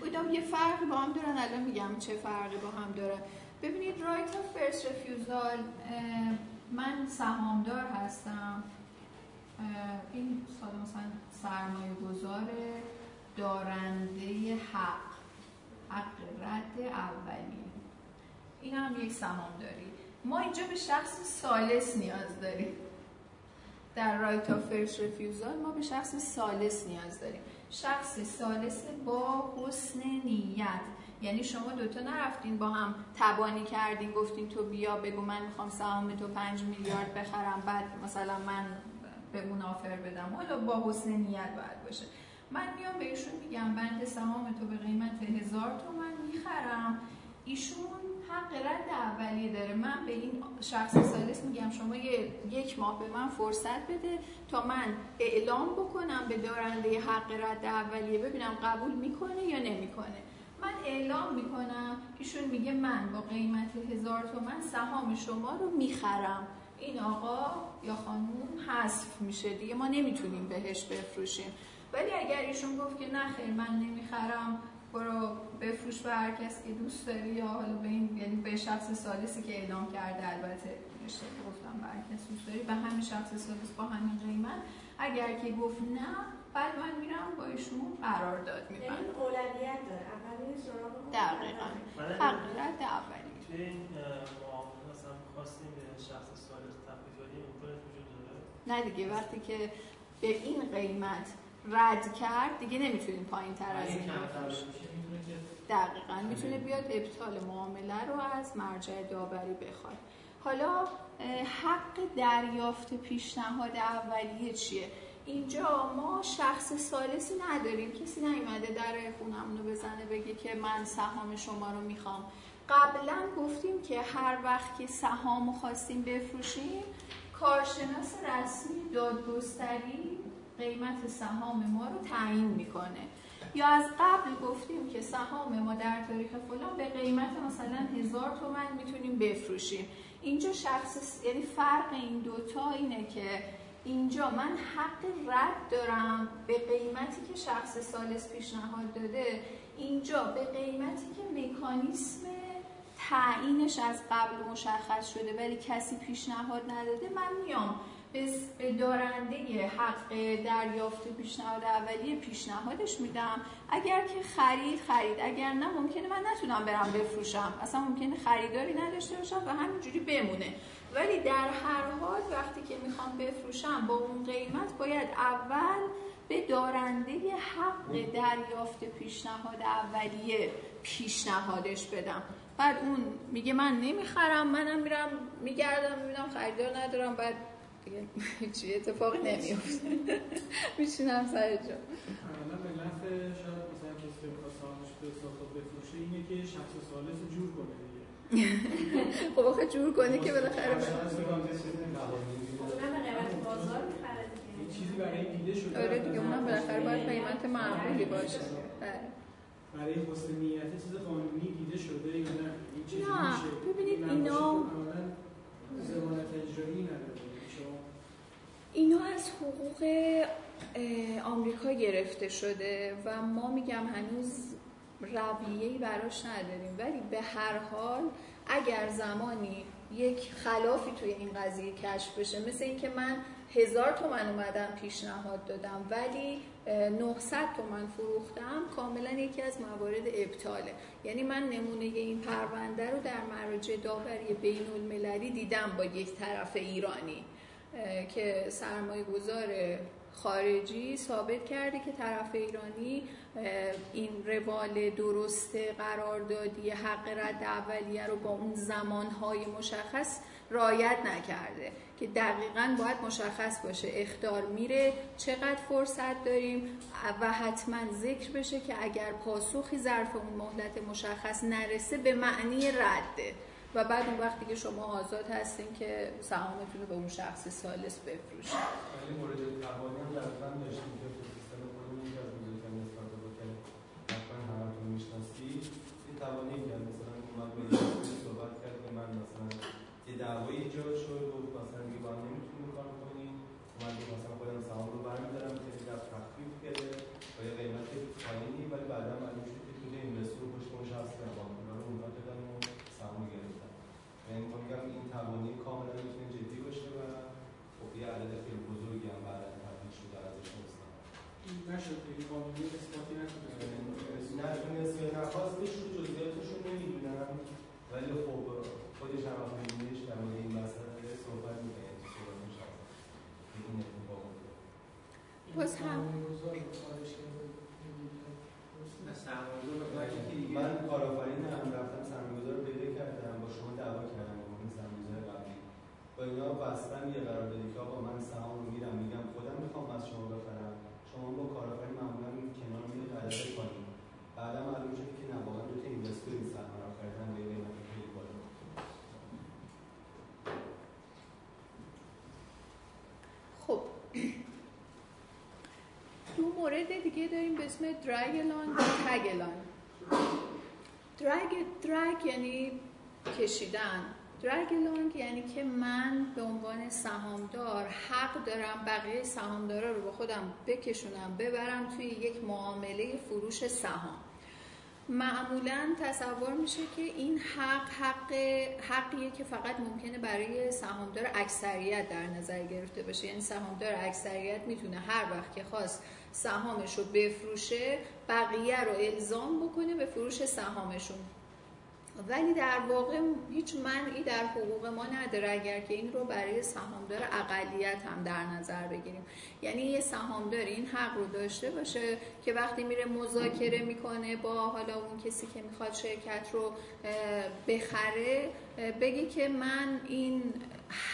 بودم یه فرقی با هم دارن الان میگم چه فرقی با هم دارن. ببینید right of first refusal من سهامدار هستم. این سال مثلا سرمایه گذار دارنده حق حق رد اولیه این هم یک سهامداری. ما اینجا به شخص ثالث نیاز داریم. در right of first refusal ما به شخص ثالث نیاز داریم. شخص ثالث با حسن نیت. یعنی شما دوتا نرفتین با هم تبانی کردین گفتین تو بیا بگو من می‌خوام سهام تو پنج میلیارد بخرم بعد مثلا من به اون offer بدم. حالا با حسن نیت باید باشه. من میام بهشون میگم من سهام تو به قیمت هزار تومن می‌خرم. ایشون حق رد اولیه داره. من به این شخص ثالث میگم شما یک ماه به من فرصت بده تا من اعلام بکنم به دارنده حق رد اولیه ببینم قبول می‌کنه یا نمی‌کنه. من اعلام می‌کنم ایشون میگه من با قیمت هزار تومن سهام شما رو می‌خرم. این آقا یا خانوم حذف میشه دیگه. ما نمی‌تونیم بهش بفروشیم. ولی اگر ایشون گفت که نه خیر من نمی‌خرم برو بفروش به هر کس که دوست داری. یا حالا به این یعنی به شخص سالسی که اعلام کرده البته گفتم به هر کس دوست داری. به همین شخص سالس با همین قیمت. اگر که گفت نه بعد من میرم با ایشون قرار داد میبندم. یعنی اولویت داره. اولی سراغ دقیقاً. حقیقت اولی. توی این معامله مثلا خواستیم به شخص سالس بدیم امکانش وجود داره؟ نه دیگه وقتی که به این قیمت رد کرد دیگه نمی‌تونیم پایین تر از این دقیقا. می‌تونه بیاد ابطال معامله رو از مرجع داوری بخواد. حالا حق دریافت پیشنهاد اولیه چیه؟ اینجا ما شخص سالسی نداریم. کسی نیومده در خونمون رو بزنه بگه که من سهام شما رو می‌خوام. قبلا گفتیم که هر وقت که سهام خواستیم بفروشیم کارشناس رسمی دادگستری قیمت سهام ما رو تعیین می‌کنه. یا از قبل گفتیم که سهام ما در تاریخ فلان به قیمت مثلا هزار تومن می‌تونیم بفروشیم. اینجا شخص یعنی فرق این دوتا اینه که اینجا من حق رد دارم به قیمتی که شخص سالس پیشنهاد داده. اینجا به قیمتی که مکانیسم تعیینش از قبل مشخص شده ولی کسی پیشنهاد نداده من میام به دارنده حق دریافت پیشنهاد اولیه پیشنهادش میدم. اگر که خرید خرید. اگر نه ممکنه من نتونم برم بفروشم. اصلا ممکنه خریداری نداشته باشم و همینجوری بمونه. ولی در هر حال وقتی که می‌خوام بفروشم با اون قیمت باید اول به دارنده حق دریافت پیشنهاد اولیه پیشنهادش بدم. بعد اون میگه من نمی‌خرم منم میرم میگردم می‌بینم خریدار ندارم بعد دیگه هیچی اتفاقی نمیفته. [LAUGHS] میشینم سر جا. نفع شاید مثلا کسی که می‌خواد سهامش به ساخت بفروشه. اینه که شخص سالس رو جور کنه دیگه خب آخه جور کنه که بالاخره چیزی برای دیده شده. آره دیگه اونم بالاخره باید قیمت معقولی باشه. بله. برای حسن نیت چیز قانونی دیده شده یا نه؟ این چیزی نه، میشه. ببینید این اینا- ضمانت اجرایی نداره. اینا از حقوق آمریکا گرفته شده و ما میگم هنوز رویه‌ای براش نداریم. ولی به هر حال اگر زمانی یک خلافی توی این قضیه کشف بشه مثل اینکه من هزار تومن اومدم پیشنهاد دادم ولی اه، 900 تومن فروختم کاملا یکی از موارد ابطاله. یعنی من نمونه این پرونده رو در مراجع داوری بین المللی دیدم با یک طرف ایرانی که سرمایه گذار خارجی ثابت کرده که طرف ایرانی این روال درست قراردادی حق رد اولیه رو با اون زمانهای مشخص رایت نکرده که دقیقا باید مشخص باشه. اختار میره چقدر فرصت داریم و حتما ذکر بشه که اگر پاسخی ظرف اون مهلت مشخص نرسه به معنی رده و بعد اون وقتی که شما آزاد هستین که سهامتون رو به اون شخص سالس بفروشید. توانی کرد مثلا اومد با یه صحبت کرد که من مثلا یه دعوایی ایجاد شد گفت مثلا میگه با هم نمی‌تونیم کار کنیم اومد گفت مثلا خودم سهام رو برمیدارم که در تخفیف گرفت با یه قیمت پایینی ولی بعدا معلوم شد که تو اینوستور پشت اون شخص نبود اونا رو اونها دادن و سهام گرفتن یعنی میگم این توانی کاملا می‌تونه جدی باشه و خب یه عدد خیلی بزرگی هم بعدا تبدیل شده ازش مستقیم نشد دیگه قانونی اثباتی نشده نتونست یا نخواستش رو جزئیاتش رو نمی‌دونم ولی خب خودش هم وقت میبینیش در مورد این مسئله صحبت می‌کنه تو صحبتش هست که این اتفاق افتاد باز هم نه سرمایه‌گذار به خاطر اینکه دیگه من کارآفرینم رفتم سرمایه‌گذار رو پیدا کردم با شما دعوا کردم با اون سرمایه‌گذار قبلی با اینا بستم یه قراردادی که آقا من سهام رو میرم میگم خودم می‌خوام از شما بخرم شما با کارآفرین معمولا کنار میاد عدد کنیم بعدا معلوم شد که نه واقعا دو تا اینوستور این سهام رو خریدن به یه قیمت خیلی بالا خب دو مورد دیگه داریم به اسم درگلان و تگلان. درگ درگ یعنی کشیدن. درگلان یعنی که من به عنوان سهامدار حق دارم بقیه سهامدارا رو با خودم بکشونم ببرم توی یک معامله فروش سهام. معمولا تصور میشه که این حق حق حقیه که فقط ممکنه برای سهامدار اکثریت در نظر گرفته بشه یعنی سهامدار اکثریت می‌تونه هر وقت که خواست سهامش رو بفروشه بقیه رو الزام بکنه به فروش سهامشون. ولی در واقع هیچ منعی در حقوق ما نداره اگر که این رو برای سهامدار اقلیت هم در نظر بگیریم. یعنی یه سهامدار این حق رو داشته باشه که وقتی میره مذاکره می‌کنه با حالا اون کسی که می‌خواد شرکت رو بخره بگه که من این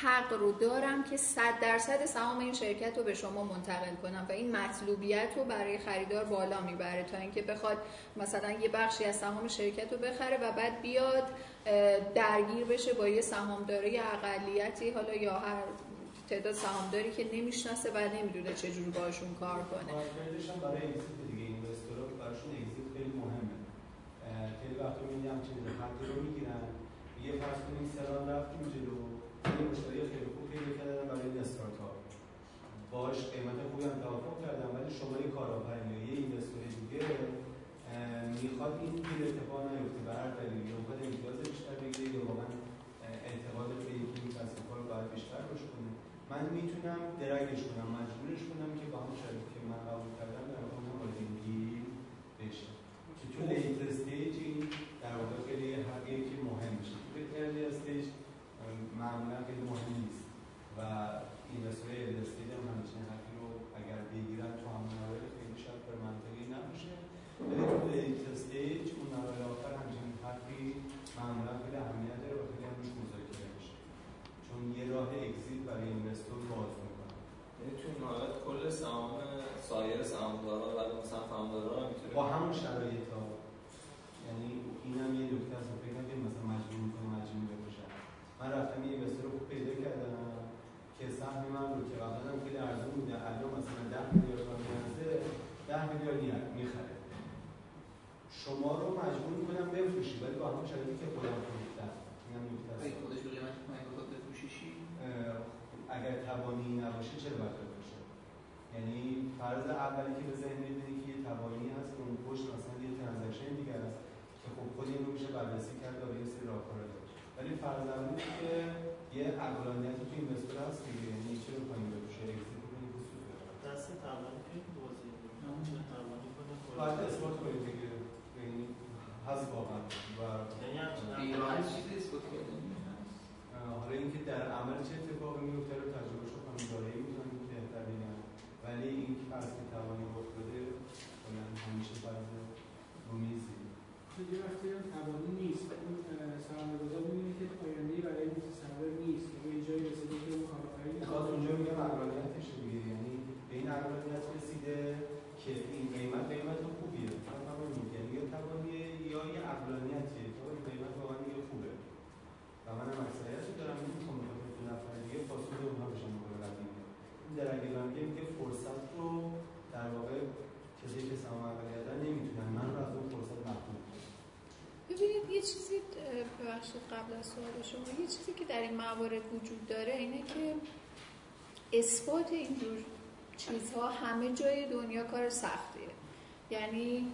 حق رو دارم که صد درصد سهام این شرکت رو به شما منتقل کنم و این مطلوبیت رو برای خریدار بالا می‌بره تا اینکه بخواد مثلا یه بخشی از سهام شرکت رو بخره و بعد بیاد درگیر بشه با یه سهامداری اقلیتی حالا یا هر تعداد سهامداری که نمی‌شناسه و نمی‌دونه چجوری باشون کار کنه. هم برای دیگه اگزیت خیلی مهمه. خیلی می‌بینی همچین خطی رو می‌گیرن. یه فرض کنیم سلام رفتیم جلو یه مشتری خیلی خوب پیدا کردن برای این استارتاپ باش قیمت خوبی هم توافق کردن ولی شما یه کارآفرین یا یه اینوستور دیگه می‌خواد این گیر اتفاق نیفته. به هر دلیلی می‌خواد امتیاز بیشتر بگیره یا واقعا اعتقاد به اینکه این کسب و کار باید بیشتر روش کنه من می‌تونم drag ش کنم مجبورش کنم که با هم شریک که من قبول کردم در واقع وارد این بشه. که تو late stage این در واقع خیلی حقیه که مهم میشه. تو early stage معمولا خیلی مهم نیست. و investor early stage هم همچین حقی رو اگر بگیرن تو هم موارد خیلی شاید بر منطقی نباشه ولی تو late stage اون اون آخر همچین حقی معمولا خیلی اهمیت داره و خیلی هم روش مذاکره میشه چون یه راه اگزیت برای اینوستور باز می‌کنه. یعنی تو این حالت کل سهام سایر سهامدارا و مثلا سهامدارا رو می‌تونه با همون شرایط ها یعنی اینم یه نکته است فکر نکنید مثلا مجبور می‌کنه مجبور بکشن من رفتم یه اینوستر خوب پیدا کردم که سهم من رو که قبلا هم خیلی ارزون بوده. الان مثلا 10 میلیارد تومان میارزه 10 میلیارد می‌خره. شما رو مجبور می‌کنم بفروشی ولی با همون شرایطی که خودم فروختم اینم نکته است اگه خودش به قیمت پایین بخواد بفروشیشی اگر توانی نباشه چرا باید بفروشه یعنی فرض اولی که به ذهن میاد که یه توانی هست که اون پشت مثلا یه ترانزکشن دیگه است که خب خود این رو میشه بررسی کرد و یه سری راهکارا. ولی فرض اولی که یه عقلانیتی تو اینوستور هست دیگه یعنی چرا پایین بفروشه اگزیت کنه که سود ببره دست توانی که توضیح بدید توانی کنه؟ باید اثبات کنید دیگه. یعنی هست واقعا. و یعنی چیزی اثبات هست حالا اینکه در عمل چه اتفاقی میفته رو تجربه شو کنم دارایی می‌تونم بهتر بگم ولی این فرض که توانی افتاده کلا همیشه فرض رومیزی یه وقتی هم توانی نیست اون سرمایه‌گذار می‌بینه که آینده برای برای کسی که سلام اولیدن نمی‌تونن. من رو از اون فرصت محروم ببینید یه چیزی ببخشید قبل از سوال شما یه چیزی که در این موارد وجود داره اینه که اثبات اینجور چیزها همه جای دنیا کار سختیه. یعنی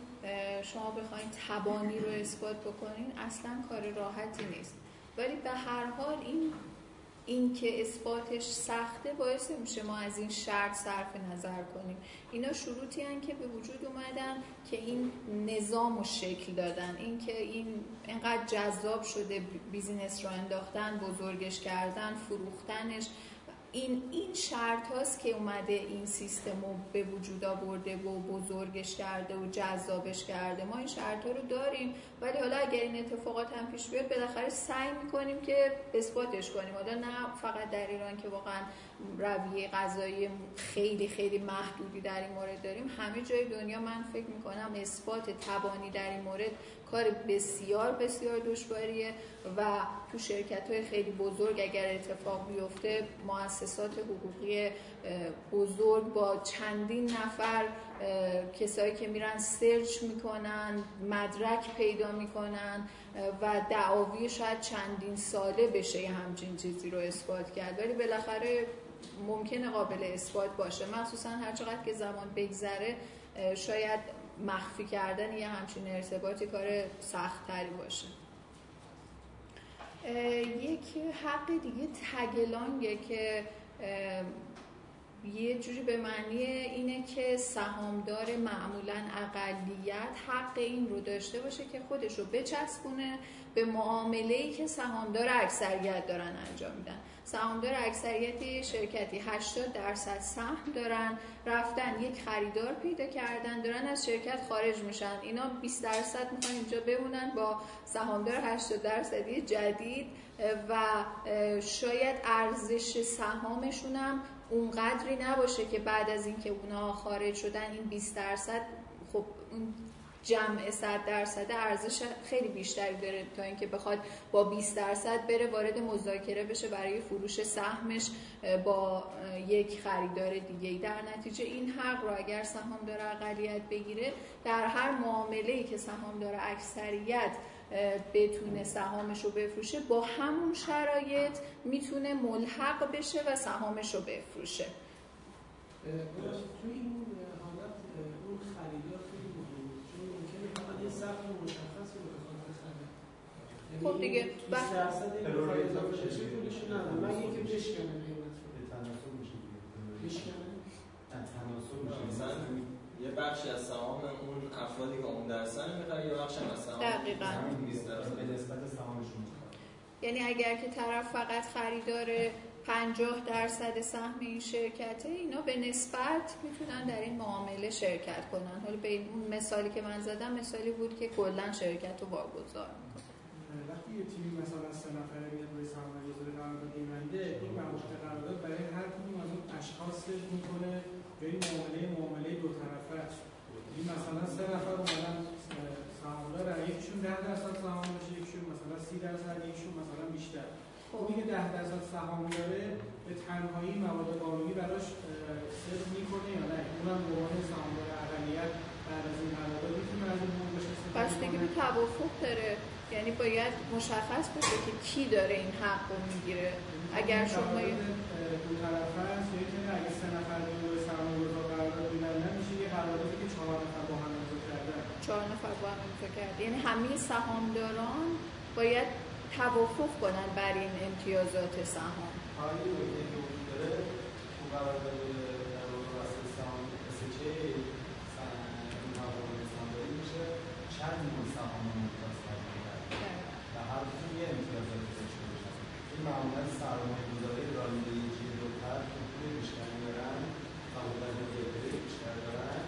شما بخواید تبانی رو اثبات بکنین اصلا کار راحتی نیست. ولی به هر حال این این که اثباتش سخته باعث میشه ما از این شرط صرف نظر کنیم. اینا شروطی هن که به وجود اومدن که این نظام رو شکل دادن. این که این انقدر جذاب شده بیزینس رو انداختن بزرگش کردن فروختنش. این این شرط هاست که اومده این سیستم رو به وجود آورده و بزرگش کرده و جذابش کرده. ما این شرط ها رو داریم ولی حالا اگر این اتفاقات هم پیش بیاد بالاخره سعی می‌کنیم که اثباتش کنیم. حالا نه فقط در ایران که واقعا رویه غذایی خیلی خیلی محدودی در این مورد داریم. همه جای دنیا من فکر می‌کنم اثبات تبانی در این مورد کار بسیار بسیار دشواریه و تو شرکت های خیلی بزرگ اگر اتفاق بیفته مؤسسات حقوقی بزرگ با چندین نفر کسایی که میرن سرچ می‌کنن مدرک پیدا می‌کنن و دعاوی شاید چندین ساله بشه همچین چیزی رو اثبات کرد. ولی بالاخره ممکنه قابل اثبات باشه. مخصوصا هر چقدر که زمان بگذره شاید مخفی کردن یه همچین ارتباطی کار سخت تری باشه یک حق دیگه تگلانگه که یه جوری به معنی اینه که سهامدار معمولا اقلیت حق این رو داشته باشه که خودش رو بچسبونه به معامله‌ای که سهامدار اکثریت دارن انجام میدن. سهامدار اکثریت شرکتی 80 درصد سهم دارن. رفتن یک خریدار پیدا کردن دارن از شرکت خارج میشن. اینا 20 درصد می‌خوان اینجا بمونن با سهامدار 80 درصدی جدید و شاید ارزش سهامشون هم اونقدری نباشه که بعد از اینکه اونا خارج شدن این 20 درصد خب جمع 100 درصد ارزش خیلی بیشتری داره تا اینکه بخواد با 20 درصد بره وارد مذاکره بشه برای فروش سهمش با یک خریدار دیگه در نتیجه این حق رو اگر سهامدار اقلیت بگیره در هر معامله ای که سهامدار اکثریت بتونه سهامش رو بفروشه با همون شرایط می‌تونه ملحق بشه و سهامش رو بفروشه باش تو این حالت اه، اون خریدار خیلی مهمه چون ممکنه فقط یه سهم مشخص رو بخواد بخره یعنی خب دیگه، این 20 بس- درصد این ارور بخواد ریت اضافه میشه بشه دیگه. پولش نداره مگه اینکه بشکنه قیمت رو به تناسب میشه. دیگه. بشکنه. نه، تناسب میشه. مثلا یه بخشی از سهام اون افرادی که اون درصد می‌خواد یه بخشی از سهام. دقیقاً. همین 20 درصد. به نسبت سهامشون یعنی اگر که طرف فقط خریدار 50 درصد سهم این شرکته اینا به نسبت می‌تونن در این معامله شرکت کنن. حالا به این- اون مثالی که من زدم مثالی بود که کلا شرکت رو واگذار یه تیمی مثلا سه نفره میاد روی سرمایه گذاری قرارداد میبنده این مباحث قرارداد برای هر کدوم از اون اشخاص می‌کنه به این معامله معامله دو طرفه است. این مثلا سه نفر اومدن سهامدار یکیشون ده درصد سهام داشته یکیشون مثلا سی درصد یکیشون مثلا بیشتر. خب که ده درصد سهام داره به تنهایی مواد قانونی براش صرف می‌کنه یا نه؟ اونم به عنوان سهامدار اقلیت بعد از این قرارداد می‌تونه از استفاده بستگی به؟ توافق داره. یعنی باید مشخص باشه که کی داره این حق رو می‌گیره. اگر شما یه- دو طرفه است یا اینکه اگه سه نفر بیان روی سرمایه گذار قرارداد می‌بندن میشه یه قراردادی که چهار نفر با هم امضا کردن. چهار نفر با هم امضا کرده یعنی همه سهامداران باید توافق کنن بر این امتیازات سهام. حالا یه نکته که وجود داره تو قرارداد در واقع واسه سهام قرارداد سهامداری میشه. چند نوع سهام ممتاز تعیین کرد و هر کدوم یه امتیازاتی داشته باشن این معمولا سرمایه گذاری راننده یکی دوتر که پول بیشتری دارن و مدت دیگری بیشتر دارن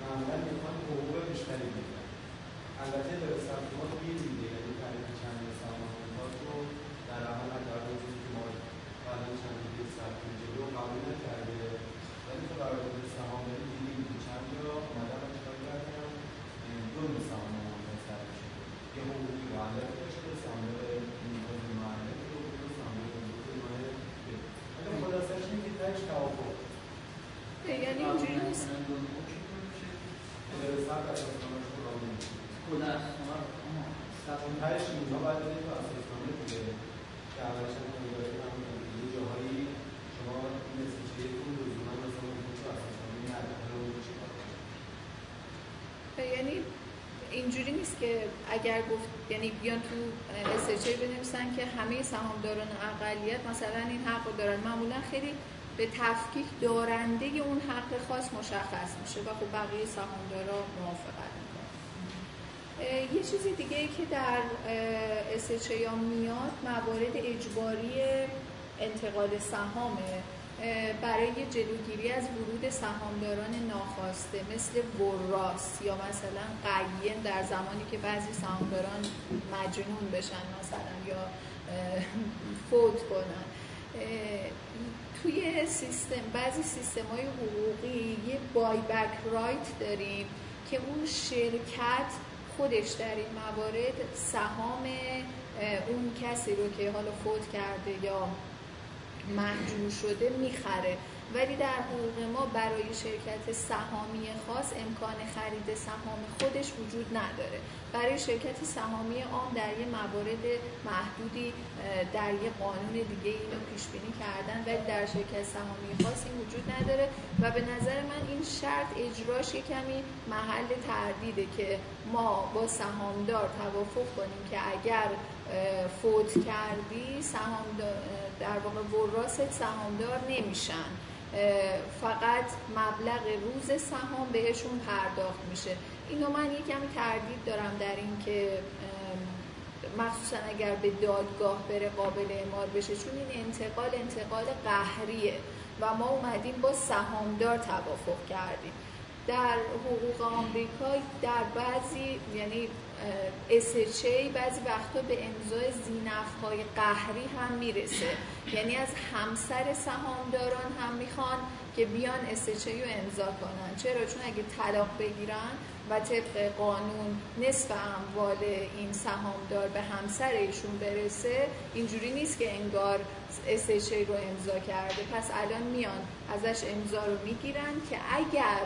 معمولا می‌خوان حقوق بیشتری بگیرن البته به سمت ما گیر میده یعنی تعریف چند سهام ممتاز رو در عمل نکرده چیزی که ما بعد از چند دیگه سخت جلو قبول نکرده ولی تو قرارداد سهامداری دیدیم که چند جا اومدن و چیکار کردن دو نوع سهام ممتاز تعریف شده یه حقوقی معلق داشته سهامدار ممتاز معلق یه حقوقی سهامدار ممتاز معلق ولی خلاصش اینه که تهش توافق یعنی اینجوری نیست به سمت اساسنامه‌اش رو قانون میشه خود از شما اون تهش اینجا باید بده تو اساسنامه دیگه و که اولش هم کنیداری همون یه جاهایی شما این نتیجهتون لزوما مثلا اون تو اساسنامه نداره حالا اون چیکار کنید یعنی اینجوری نیست که اگر گفت یعنی بیان تو SHA بنویسن که همه سهامداران اقلیت مثلا این حق رو دارن. معمولا خیلی به تفکیک دارنده اون حق خاص مشخص میشه و خب بقیه سهامدارا موافقت یه چیزی دیگه ای که در SHA میاد موارد اجباری انتقال سهامه. برای جلوگیری از ورود سهامداران ناخواسته مثل وراس یا مثلا قیم در زمانی که بعضی سهامداران مجنون بشن مثلا یا فوت کنن. توی سیستم بعضی سیستم های حقوقی یه بای بک رایت داریم که اون شرکت خودش در این موارد سهام اون کسی رو که حالا فوت کرده یا محجور شده می‌خره. ولی در حقوق ما برای شرکت سهامی خاص امکان خرید سهام خودش وجود نداره. برای شرکت سهامی عام در یه موارد محدودی در یه قانون دیگه اینو پیش بینی کردن ولی در شرکت سهامی خاص این وجود نداره. و به نظر من این شرط اجراش کمی محل تردیده که ما با سهامدار توافق کنیم که اگر فوت کردی سهامدار در واقع وراست سهامدار نمیشن. فقط مبلغ روز سهام بهشون پرداخت میشه. اینو من یکم تردید دارم در این که مخصوصا اگر به دادگاه بره قابل اعمال بشه چون این انتقال انتقال قهریه و ما اومدیم با سهامدار توافق کردیم. در حقوق آمریکا در بعضی یعنی SHA بعضی وقتا به امضای زینفهای قهری هم می‌رسه. یعنی از همسر سهامداران هم می‌خوان که بیان SHA رو امضا کنن. چرا؟ چون اگه طلاق بگیرن و طبق قانون نصف اموال این سهامدار به همسر ایشون برسه اینجوری نیست که انگار SHA رو امضا کرده. پس الان میان ازش امضا رو می‌گیرن که اگر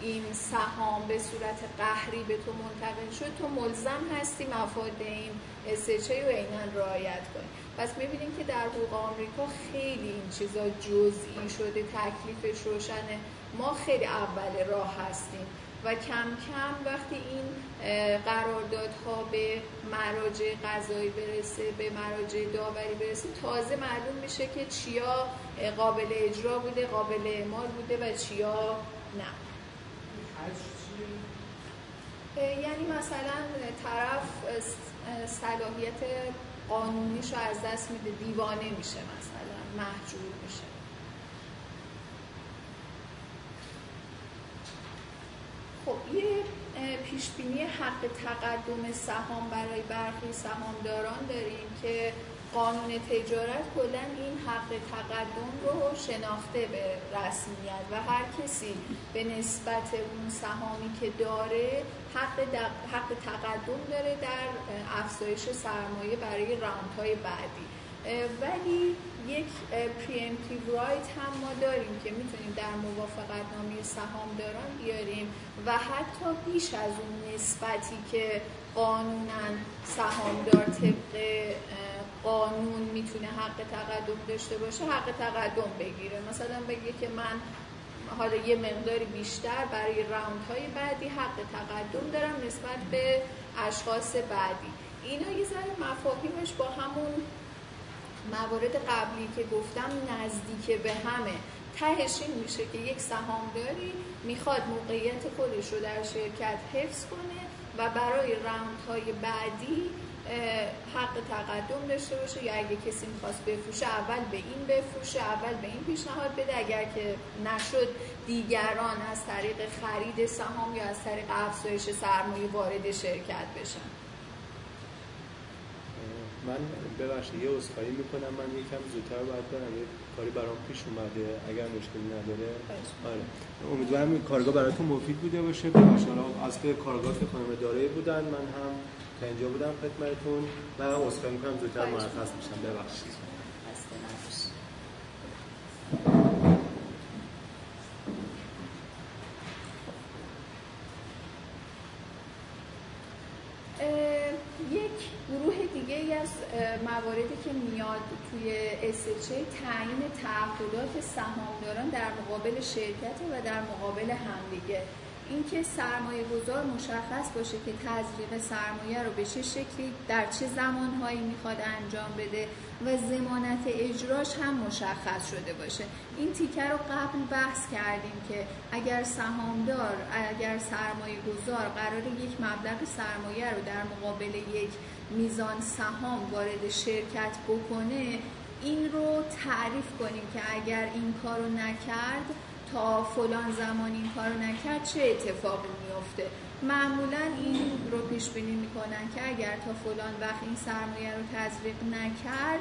این سهام به صورت قهری به تو منتقل شد تو ملزم هستی مفاد این SHA رو عینا رعایت کنی. پس می‌بینیم که در حقوق آمریکا خیلی این چیزا جزئی شده تکلیفش روشنه ما خیلی اول راه هستیم. و کم کم وقتی این قراردادها به مراجع قضایی برسه به مراجع داوری برسه تازه معلوم میشه که چیا قابل اجرا بوده قابل اعمال بوده و چیا نه. یعنی مثلا طرف صلاحیت قانونیش رو از دست میده دیوانه میشه مثلا محجور میشه. خب یه پیشبینی حق تقدم سهام برای برخی سهامداران داریم که قانون تجارت کلا این حق تقدم رو شناخته به رسمیت و هر کسی به نسبت اون سهامی که داره حق, حق تقدم داره در افزایش سرمایه برای راندهای بعدی. ولی یک پریمتیو رایت هم ما داریم که می‌تونیم در موافقت نامه سهامداران بیاریم و حتی بیش از اون نسبتی که قانونا سهامدار طبق قانون می‌تونه حق تقدم داشته باشه حق تقدم بگیره. مثلا بگه که من حالا یه مقداری بیشتر برای راوند های بعدی حق تقدم دارم نسبت به اشخاص بعدی. اینا یه ذره مفاهیمش با همون موارد قبلی که گفتم نزدیک به همه. تهش این میشه که یک سهامداری می‌خواد موقعیت خودش رو در شرکت حفظ کنه و برای راوندهای بعدی حق تقدم داشته باشه یا اگه کسی می‌خواست بفروشه اول به این بفروشه اول به این پیشنهاد بده. اگر که نشد دیگران از طریق خرید سهام یا از طریق افزایش سرمایه وارد شرکت بشن. من ببخشید یه عذرخواهی می‌کنم. من یکم زودتر باید برم. یه کاری برام پیش اومده. اگر مشکلی نداره. آره. امیدوارم این کارگاه براتون مفید بوده باشه. ببخشید اصل کارگاه که خانم داره بودن. من هم تا اینجا بودم خدمتتون. من هم عذرخواهی می‌کنم زودتر مرخص میشم. ببخشید. یک گروه دیگه ای از مواردی که میاد توی SHA تعیین تعهدات سهامداران در مقابل شرکت و در مقابل همدیگه. اینکه سرمایه گذار مشخص باشه که تزریق سرمایه رو به چه شکلی در چه زمانهایی می‌خواد انجام بده و زمانت اجراش هم مشخص شده باشه. این تیکه رو قبل بحث کردیم که اگر سهامدار اگر سرمایه گذار قرار یک مبلغ سرمایه رو در مقابل یک میزان سهام وارد شرکت بکنه این رو تعریف کنیم که اگر این کارو نکرد تا فلان زمان این کارو نکرد چه اتفاقی میفته معمولا این رو پیش بینی می‌کنن که اگر تا فلان وقت این سرمایه رو تزریق نکرد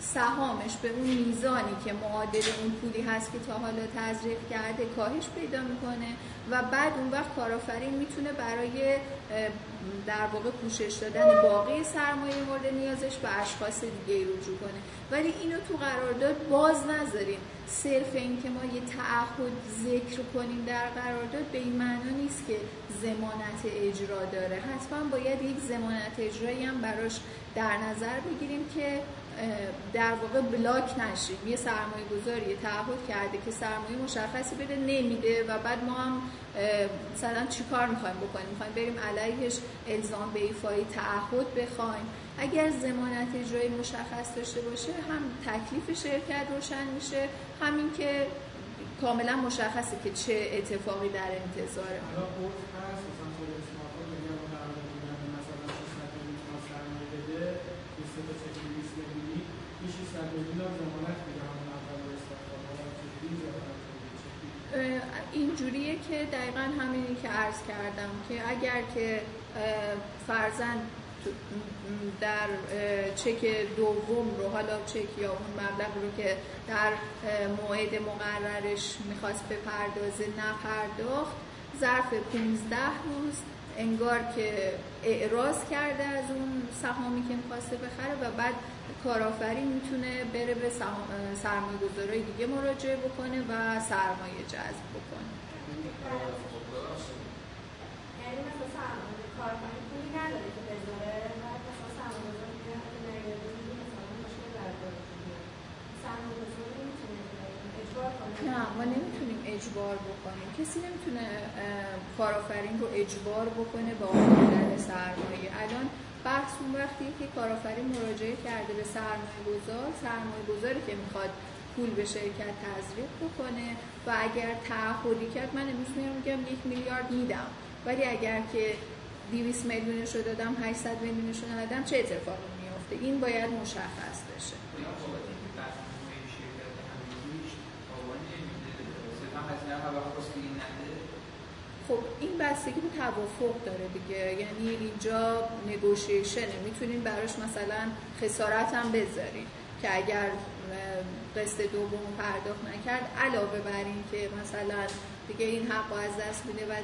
سهامش به اون میزانی که معادل اون پولی هست که تا حالا تزریق کرده کاهش پیدا می‌کنه و بعد اون وقت کارآفرین می‌تونه برای در واقع پوشش دادن باقی سرمایه مورد نیازش به اشخاص دیگه رجوع کنه. ولی اینو تو قرارداد باز نذاریم. صرف این که ما یه تعهد ذکر کنیم در قرارداد به این معنا نیست که زمانت اجرا داره. حتما باید یک زمانت اجرایی هم براش در نظر بگیریم که در واقع بلاک نشیم. یه سرمایه گذاری تعهد کرده که سرمایه مشخصی بده نمیده و بعد ما هم مثلا چی کار می‌خوایم بکنیم؟ می‌خوایم بریم علیهش الزام به ایفای تعهد بخوایم. اگر زمانت اجرایی مشخص داشته باشه هم تکلیف شرکت روشن میشه همین که کاملا مشخصه که چه اتفاقی در انتظاره حالا عرف اینجوریه که دقیقا همینی که عرض کردم که اگر که اه، فرزن در چک دوم رو حالا چک یا اون مبلغ رو که در موعد مقررش می‌خواست بپردازه نپرداخت ظرف 15 روز انگار که اعراض کرده از اون سهامی که می‌خواسته بخره و بعد کارآفرین می‌تونه بره به سرمایه گذارای دیگه مراجعه بکنه و سرمایه جذب بکنه. یعنی نه ما نمی‌تونیم اجبار بکنیم. کسی نمی‌تونه کارآفرین رو اجبار بکنه به آوردن سرمایه. الان بحث اون وقتیه که کارآفرین مراجعه کرده به سرمایه گذار سرمایه گذاری که می‌خواد پول به شرکت تزریق بکنه و اگر تعهدی کرد من امروز میام میگم یک میلیارد میدم. ولی اگر که 200 میلیونش رو دادم 800 میلیونش رو ندادم چه اتفاقی میفته این باید مشخص بشه. خب این بستگی به توافق داره دیگه. یعنی اینجا نگوشیشنه می‌تونین براش مثلا خسارت هم بذارین که اگر قسط دوم پرداخت نکرد علاوه بر این که مثلا دیگه این حق از دست میده و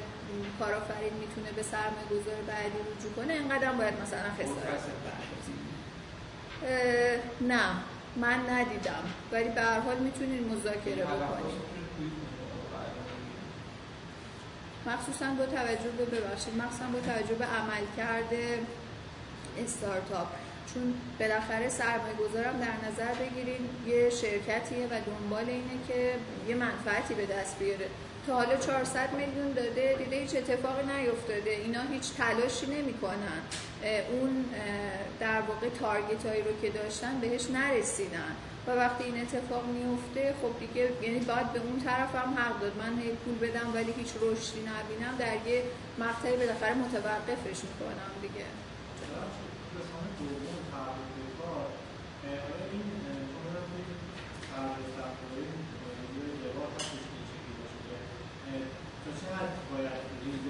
کارآفرین می‌تونه به سرمایه گذار بعدی رجوع کنه اینقدر باید مثلا خسارت. نه من ندیدم. ولی به هر حال می‌تونین مذاکره بکنین. مخصوصا با توجه به ببخشید مخصوصا با توجه به عملکرد استارتاپ. چون بالاخره سرمایه گذارم در نظر بگیرید یه شرکتیه و دنبال اینه که یه منفعتی به دست بیاره. تا حالا 400 میلیون داده دیده هیچ اتفاقی نیفتاده. اینا هیچ تلاشی نمی‌کنن. اون در واقع تارگت هایی رو که داشتن بهش نرسیدن. و وقتی این اتفاق میفته خب دیگه یعنی باید به اون طرف هم حق داد. من هی پول بدم ولی هیچ رشدی نبینم. در یه مقطعی بالاخره متوقفش می‌کنم دیگه. قسمت دوم تعهد به کار اه، آیا این اه، چون من توی تعهد صفحه‌های روی روال هم توش این شکلی باشه که اه، تا چه حد باید ریز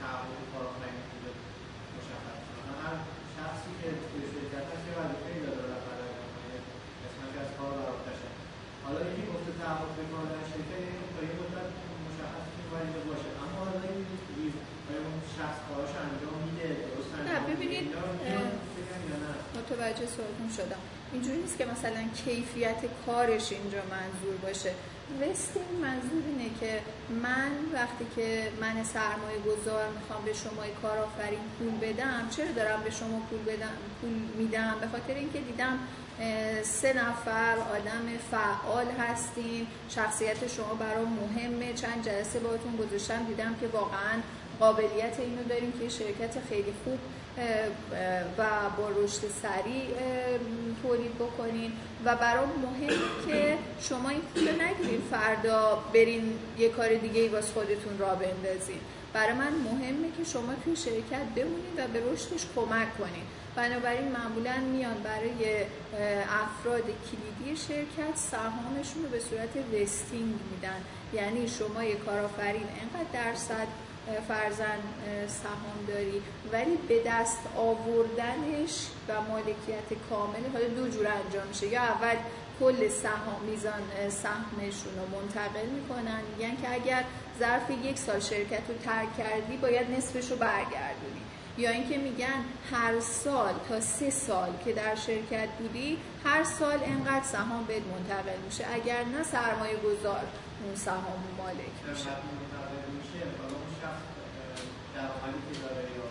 تعهد کارآفرین بوده مشخص کنه هر شخصی که توی شرکت هست یه وظیفه‌ای داره بالاخره کنه قسمتی از کار بر عهدهشه حالا یکی گفته تعهد به کار در شرکت یعنی تا یه مدت مشخص که باید باشه اما حالا این ریز آیا اون شخص کاراش انجام میده درست انجام میده؟ ببینید، اینا- اینا بگم یا نه متوجه سوالتون شدم. اینجوری نیست که مثلا کیفیت کارش اینجا منظور باشه. وستینگ منظور اینه که من وقتی که من سرمایه گذار می‌خوام به شما کارآفرین پول بدم چرا دارم به شما پول بدم پول میدم؟ به خاطر اینکه دیدم سه نفر آدم فعال هستین. شخصیت شما برام مهمه. چند جلسه باهاتون گذاشتم دیدم که واقعا قابلیت اینو داریم که شرکت خیلی خوب و با رشد سریع تولید بکنین. و برام مهمه که شما این پول نگیرین. فردا برین یه کار دیگه ای واسه خودتون را بندازین. برای من مهمه که شما توی شرکت بمونید و به رشدش کمک کنین. بنابراین معمولا میان برای افراد کلیدی شرکت سهامشون رو به صورت وستینگ میدن. یعنی شما یه کارآفرین انقدر درصد فرزن سهام داری ولی به دست آوردنش و مالکیت کامل حالا دو جور انجام میشه. یا اول کل سهام میزان سهمشون رو منتقل می‌کنن. میگن که اگر ظرف یک سال شرکت رو ترک کردی باید نصفش رو برگردونی. یا اینکه میگن هر سال تا سه سال که در شرکت بودی هر سال انقدر سهام بهت منتقل میشه. اگر نه سرمایه گذار اون سهام مالک میشه. درآمدی که داره یا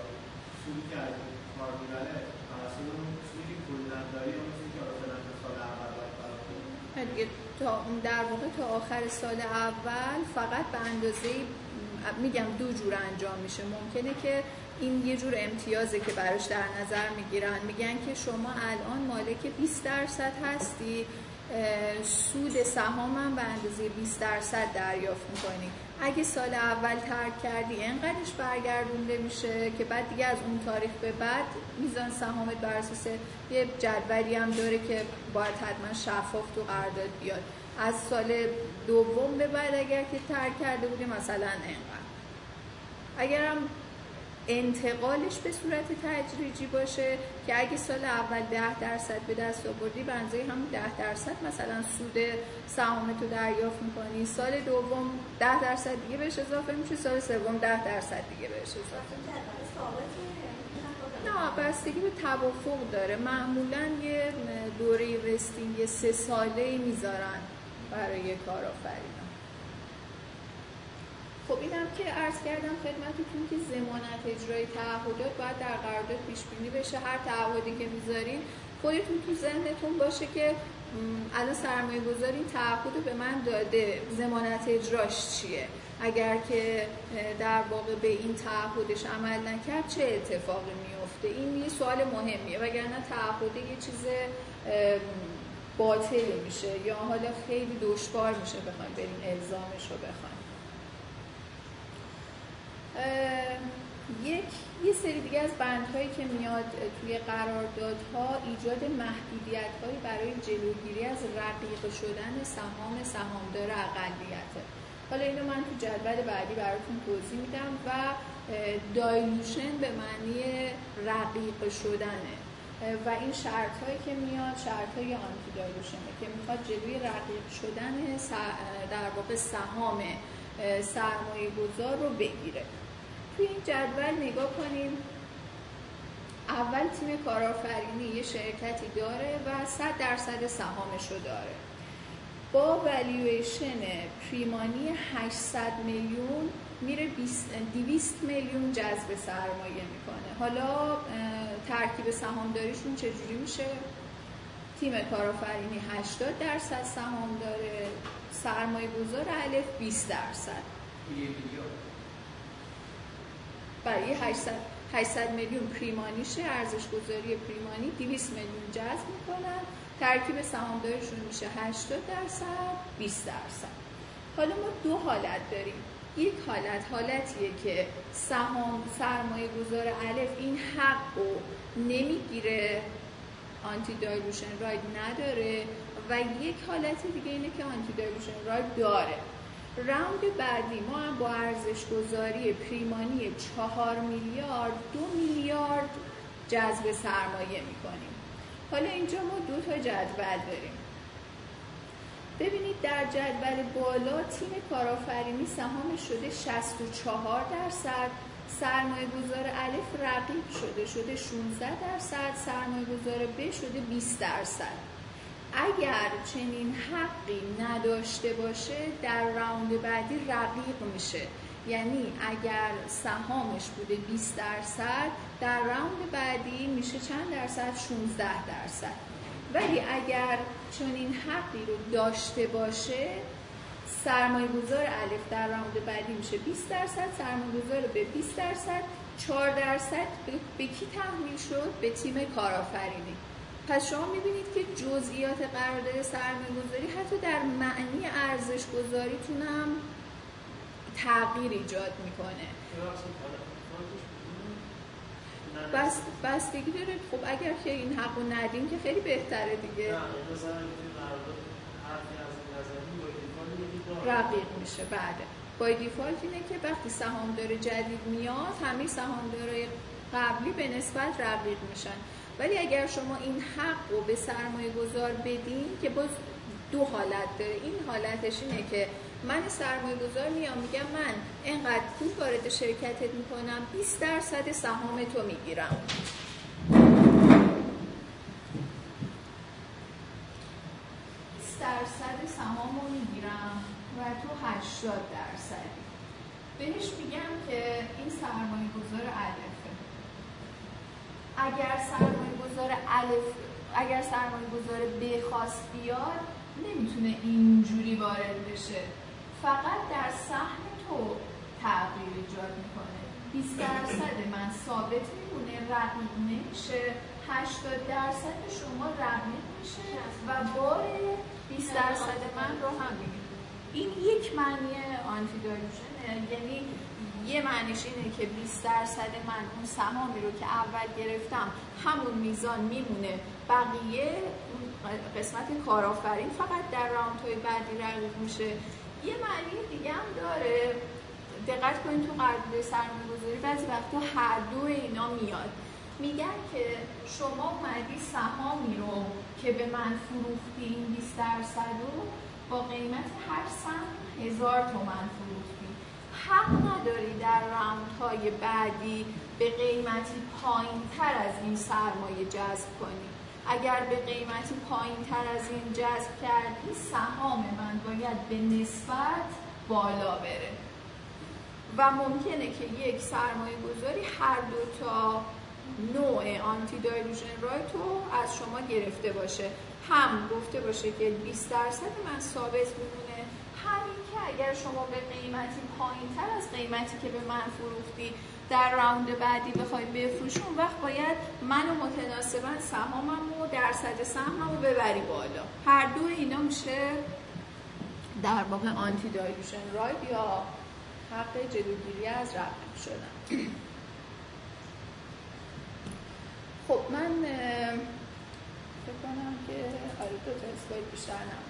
سودی که از کار می‌بره توسط اون سودی که کلا داری اون چیزی که مثلا تا سال اول باید. دیگه تا در واقع تا آخر سال اول فقط به اندازه میگم دو جور انجام میشه. ممکنه که این یه جور امتیازه که براش در نظر می‌گیرن. میگن که شما الان مالک 20 درصد هستی. سود سهام هم به اندازه 20 درصد دریافت می‌کنی. اگه سال اول ترک کردی انقدرش برگردونده میشه که بعد دیگه از اون تاریخ به بعد میزان سهامت بر اساس یه جدولی هم داره که باید حتما شفاف تو قرارداد بیاد. از سال دوم به بعد اگر که ترک کرده بودی مثلا انقدر. اگرم انتقالش به صورت تدریجی باشه که اگه سال اول ده درصد به دست آوردی به اندازه همون ده درصد مثلا سود سهامتو دریافت می‌کنی. سال دوم ده درصد دیگه بهش اضافه میشه سال سوم ده درصد دیگه بهش اضافه میشه. نه بستگی به توافق داره. معمولا یه دوره وستینگ سه ساله می‌ذارن برای کارآفرینان. خب اینم که عرض کردم خدمتتون که زمانت اجرای تعهدات باید در قرارداد پیش بینی بشه. هر تعهدی که می‌ذارین خودتون تو ذهنتون باشه که الان سرمایه گذار این تعهد به من داده. زمانت اجراش چیه؟ اگر که در واقع به این تعهدش عمل نکرد چه اتفاقی میفته این یه سوال مهمیه. وگرنه تعهد یه چیز ام، باطلی میشه یا حالا خیلی دشوار میشه بخوایم بریم الزامش رو بخوایم. یک یه سری دیگه از بندهایی که میاد توی قراردادها ایجاد محدودیت برای جلوگیری از رقیق شدن سهام سهامدار اقلیته. حالا اینو من تو جدول بعدی براتون توضیح میدم و دایلوشن به معنی رقیق شدنه. و این شرط هایی که میاد شرط های آنتی دایلوشنه که می‌خواد جلوی رقیق شدن در واقع سهام سرمایه گذار رو بگیره. توی این جدول نگاه کنیم. اول تیم کارآفرینی یه شرکتی داره و 100 درصد سهامش رو داره. با والیویشن پریمانی 800 میلیون میره 20 200 میلیون جذب سرمایه می‌کنه. حالا ترکیب سهامداریشون چجوری میشه؟ تیم کارآفرینی 80 درصد سهام داره سرمایه گذار الف 20 درصد. برای 800 800 میلیون پریمانیشه ارزش گذاری پریمانی 200 میلیون جذب می‌کنن. ترکیب سهامدارشون میشه 80 درصد 20 درصد. حالا ما دو حالت داریم. یک حالت حالتیه که سهام سرمایه گذار الف این حق رو نمی‌گیره آنتی دایلوشن راید نداره و یک حالت دیگه اینه که آنتی دایلوشن راید داره. راوند بعدی ما با ارزش گذاری پریمانی چهار میلیارد دو میلیارد جذب سرمایه می‌کنیم. حالا اینجا ما دو تا جدول داریم. ببینید در جدول بالا تیم کارآفرینی سهامش شده 64 درصد سرمایه گذار الف رقیب شده شده 16 درصد سرمایه گذار ب شده 20 درصد. اگر چنین حقی نداشته باشه در راوند بعدی رقیق میشه. یعنی اگر سهامش بوده 20 درصد در راوند بعدی میشه چند درصد؟ 16 درصد. ولی اگر چنین حقی رو داشته باشه سرمایه گذار الف در راوند بعدی میشه 20 درصد سرمایه گذار به 20 درصد 4 درصد به کی تحمیل شد؟ به تیم کارآفرینی پس شما می‌بینید که جزئیات قرارداد سرمایه گذاری حتی در معنی ارزش گذاریتون هم تغییر ایجاد می‌کنه. بس بستگی داره خب اگر که این حق رو ندیم که خیلی بهتره دیگه. رقیق میشه. بعد بای دیفالت اینه که وقتی سهامدار جدید میاد همه سهامدارای قبلی به نسبت رقیق میشن. ولی اگر شما این حق رو به سرمایه گذار بدین که باز دو حالت داره. این حالتش اینه که من سرمایه گذار میام میگم من اینقدر پول وارد شرکتت می‌کنم 20 درصد سهام تو می‌گیرم. درصد سهام رو می‌گیرم و تو 80 درصدی. بهش میگم که این سرمایه گذار الفه اگر سرمایه گذار الف اگر سرمایه گذار بخواست بیاد نمی‌تونه اینجوری وارد بشه. فقط در سهم تو تغییر ایجاد می‌کنه. 20 درصد من ثابت میمونه رقیق نمیشه. 80 درصد شما رقیق میشه. و بار 20 درصد من رو هم می‌گیره. این یک معنی آنتی یعنی یه معنیش اینه که 20 درصد من اون سهامی رو که اول گرفتم همون میزان میمونه. بقیه قسمت کارآفرین فقط در راوندهای بعدی رقیق میشه. یه معنی دیگه هم داره. دقت کنید تو قرارداد سرمایه گذاری بعضی وقتا هر دو اینا میاد. میگن که شما اومدی سهامی رو که به من فروختی این 20 درصد رو با قیمت هر سهم هزار تومن فروختی. حق نداری در راوندهای بعدی به قیمتی پایین تر از این سرمایه جذب کنی. اگر به قیمتی پایین تر از این جذب کردی سهام من باید به نسبت بالا بره. و ممکنه که یک سرمایه گذاری هر دو تا نوع آنتی دایلوژن رایت رو از شما گرفته باشه. هم گفته باشه که 20 درصد من ثابت میمونه همین که اگر شما به قیمتی پایین تر از قیمتی که به من فروختی در راوند بعدی بخوای بفروشی اون وقت باید منو متناسبا سهامم و درصد سهمم رو ببری بالا. هر دو اینا میشه در واقع آنتی دایلوشن رایت یا حق جلوگیری از رقم شدن. خب من فکر کنم که آره دو تا بیشتر نمونده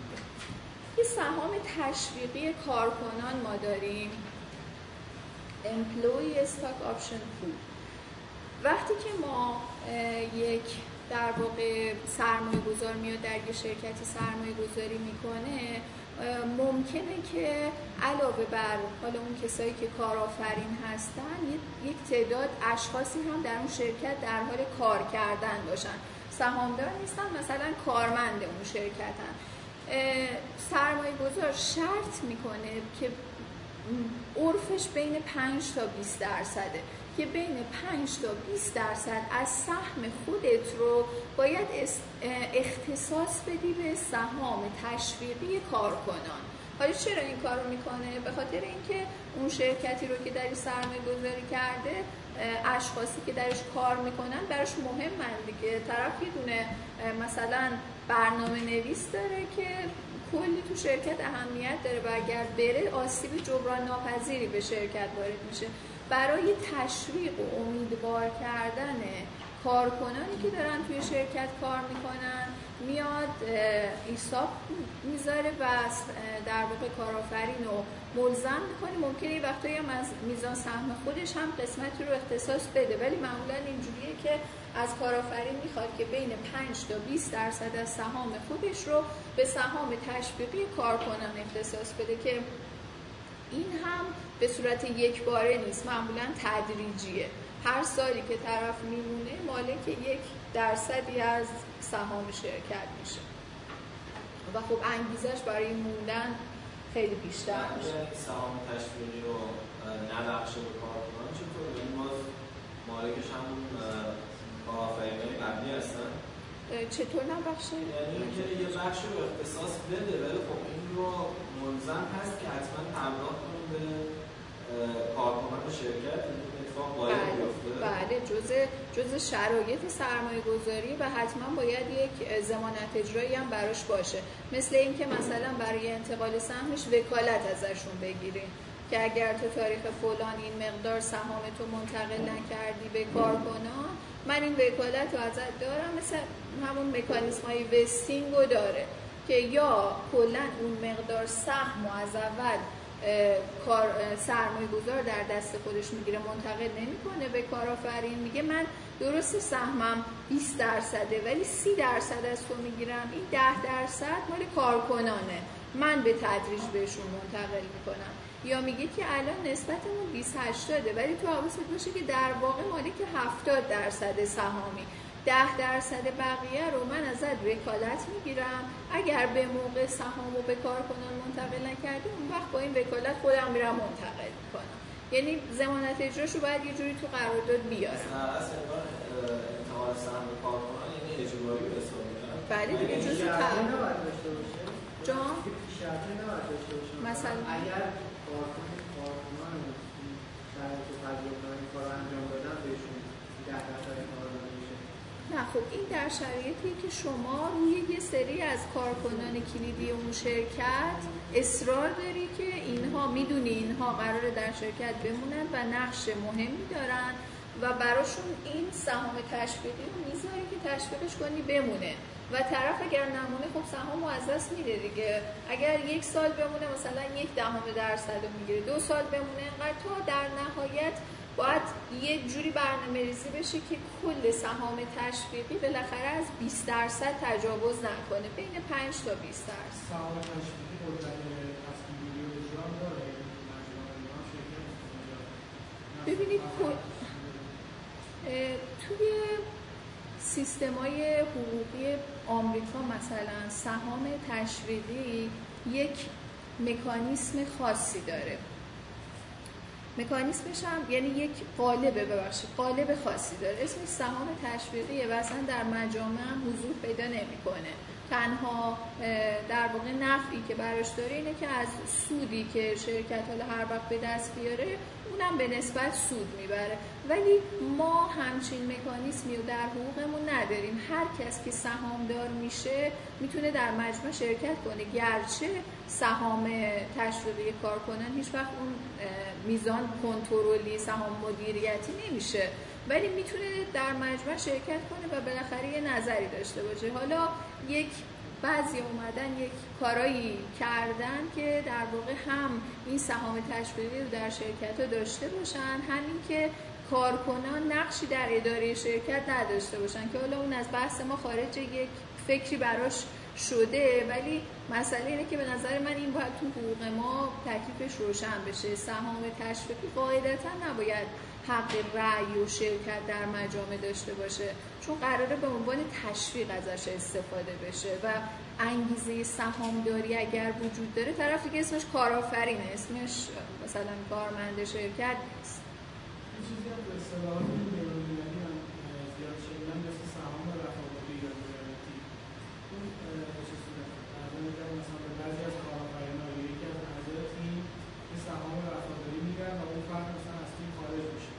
یه سهام تشویقی کارکنان ما داریم. Employee Stock Option Pool. وقتی که ما یک در واقع سرمایه گذار میاد در یه شرکتی سرمایه گذاری می‌کنه ممکنه که علاوه بر حالا اون کسایی که کارآفرین هستن یک تعداد اشخاصی هم در اون شرکت در حال کار کردن باشن. سهامدار نیستن مثلا کارمند اون شرکتن. سرمایه گذار شرط می‌کنه که عرفش بین 5 تا 20 درصده که بین 5 تا 20 درصد از سهم خودت رو باید اختصاص بدی به سهام تشویقی کارکنان حالا چرا این کار رو می‌کنه؟ به خاطر اینکه اون شرکتی رو که در سرمایه گذاری کرده اشخاصی که درش کار می‌کنن براش مهمن دیگه. طرف یه دونه مثلا برنامه نویس داره که کلی تو شرکت اهمیت داره و اگر بره آسیب جبران ناپذیری به شرکت وارد میشه. برای تشویق و امیدوار کردن کارکنانی که دارن توی شرکت کار می‌کنن میاد ایساب می‌ذاره و در واقع کارآفرین رو ملزم می‌کنه. ممکنه یه وقتایی هم از میزان سهم خودش هم قسمتی رو اختصاص بده. ولی معمولا اینجوریه که از کارآفرین می‌خواد که بین 5 تا 20 درصد از سهام خودش رو به سهام تشویقی کارکنان اختصاص بده که این هم به صورت یک باره نیست معمولا تدریجیه. هر سالی که طرف میمونه مالک یک درصدی از سهام شرکت میشه. و خب انگیزش برای موندن خیلی بیشتر میشه. سهام تشویقی رو نبخشه به کارکنان چطور؟ این باز مالکش همون کارآفرینای قبلی هستن؟ چطور نبخشه؟ یعنی اینکه یه بخش رو اختصاص بده ولی خب این رو ملزم هست که حتما پرداخت کنه به کارکنان شرکت. بله بله جز جز شرایط سرمایه گذاری و حتما باید یک ضمانت اجرایی هم براش باشه. مثل اینکه مثلا برای انتقال سهمش وکالت ازشون بگیرین که اگر تو تاریخ فلان این مقدار سهام تو منتقل نکردی به کارکنان من این وکالت رو ازت دارم مثل همون مکانیزم های وستینگ رو داره که یا کلا اون مقدار سهم و از اول کار سرمایه گذار در دست خودش می‌گیره منتقل نمی‌کنه به کارآفرین. میگه من درست سهمم 20 درصده ولی 30 درصد از تو می‌گیرم. این 10 درصد مال کارکنانه. من به تدریج بهشون منتقل می‌کنم. یا میگه که الان نسبتمون 20 80 ولی تو حواست باشه که در واقع مالک 70 درصد سهامی. ده درصد بقیه رو من ازت وکالت می‌گیرم. اگر به موقع سهام رو به کارکنان منتقل نکردی اون وقت با این وکالت خودم میرم منتقل می‌کنم. یعنی ضمانت اجراش رو باید یه جوری تو قرارداد بیارم. یعنی بله دیگه داشته باشه. جان؟ مثلا؟ اگر کارکن کارکنان شرایط تجربه کنن کار انجام دادن بهشون ده درصد کار داده میشه نه خب این در شرایطی که شما روی یه سری از کارکنان کلیدی اون شرکت اصرار داری که اینها می‌دونی اینها قرار در شرکت بمونن و نقش مهمی دارن و براشون این سهام تشویقی رو می‌ذاری که تشویقش کنی بمونه. و طرف اگر نمونه خب سهام از دست میده دیگه. اگر یک سال بمونه مثلا یک دهم درصد رو می‌گیره. دو سال بمونه انقدر تا در نهایت باید یه جوری برنامه ریزی بشه که کل سهام تشویقی بالاخره از 20 درصد تجاوز نکنه بین 5 تا 20 درصد. سهام یعنی. ببینید توی سیستمای حقوقی آمریکا مثلا سهام تشویقی یک مکانیسم خاصی داره. مکانیسمش هم یعنی یک قالب ببخشید قالب خاصی داره. اسمش سهام تشویقیه و اصلا در مجامع هم حضور پیدا نمی‌کنه. تنها در واقع نفعی که براش داره اینه که از سودی که شرکت حالا هر وقت به دست بیاره اونم به نسبت سود می‌بره. ولی ما همچین مکانیسمی رو در حقوقمون نداریم. هر کس که سهامدار میشه می‌تونه در مجموع شرکت کنه. گرچه سهام تشویقی کارکنان هیچ وقت اون میزان کنترلی سهام مدیریتی نمیشه. ولی می‌تونه در مجموع شرکت کنه و بالاخره یه نظری داشته باشه. حالا یک بعضی اومدن یک کارایی کردن که در واقع هم این سهام تشویقی رو در شرکت ها داشته باشن همین که کارکنان نقشی در اداره شرکت نداشته باشن که حالا اون از بحث ما خارج یک فکری براش شده ولی مسئله اینه که به نظر من این باید تو حقوق ما تکلیفش روشن بشه. سهام تشویقی قاعدتا نباید حق رأی و شرکت در مجامع داشته باشه چون قراره به عنوان تشویق ازش استفاده بشه و انگیزه سهامداری اگر وجود داره طرفی که اسمش کارآفرینه اسمش مثلا کارمند شرکت چیزی هم به اصطلاحات بین‌المللی هم زیاد شنیدم مثل سهام رفاقتی یا تجارتی اون اه، به چه صورته؟ ارزم می‌کردم مثلا به بعضی از کارآفرینا یا یکی از اعضای تیم یه سهام وفاداری میدن و اون فرد مثلا از تیم خارج میشه.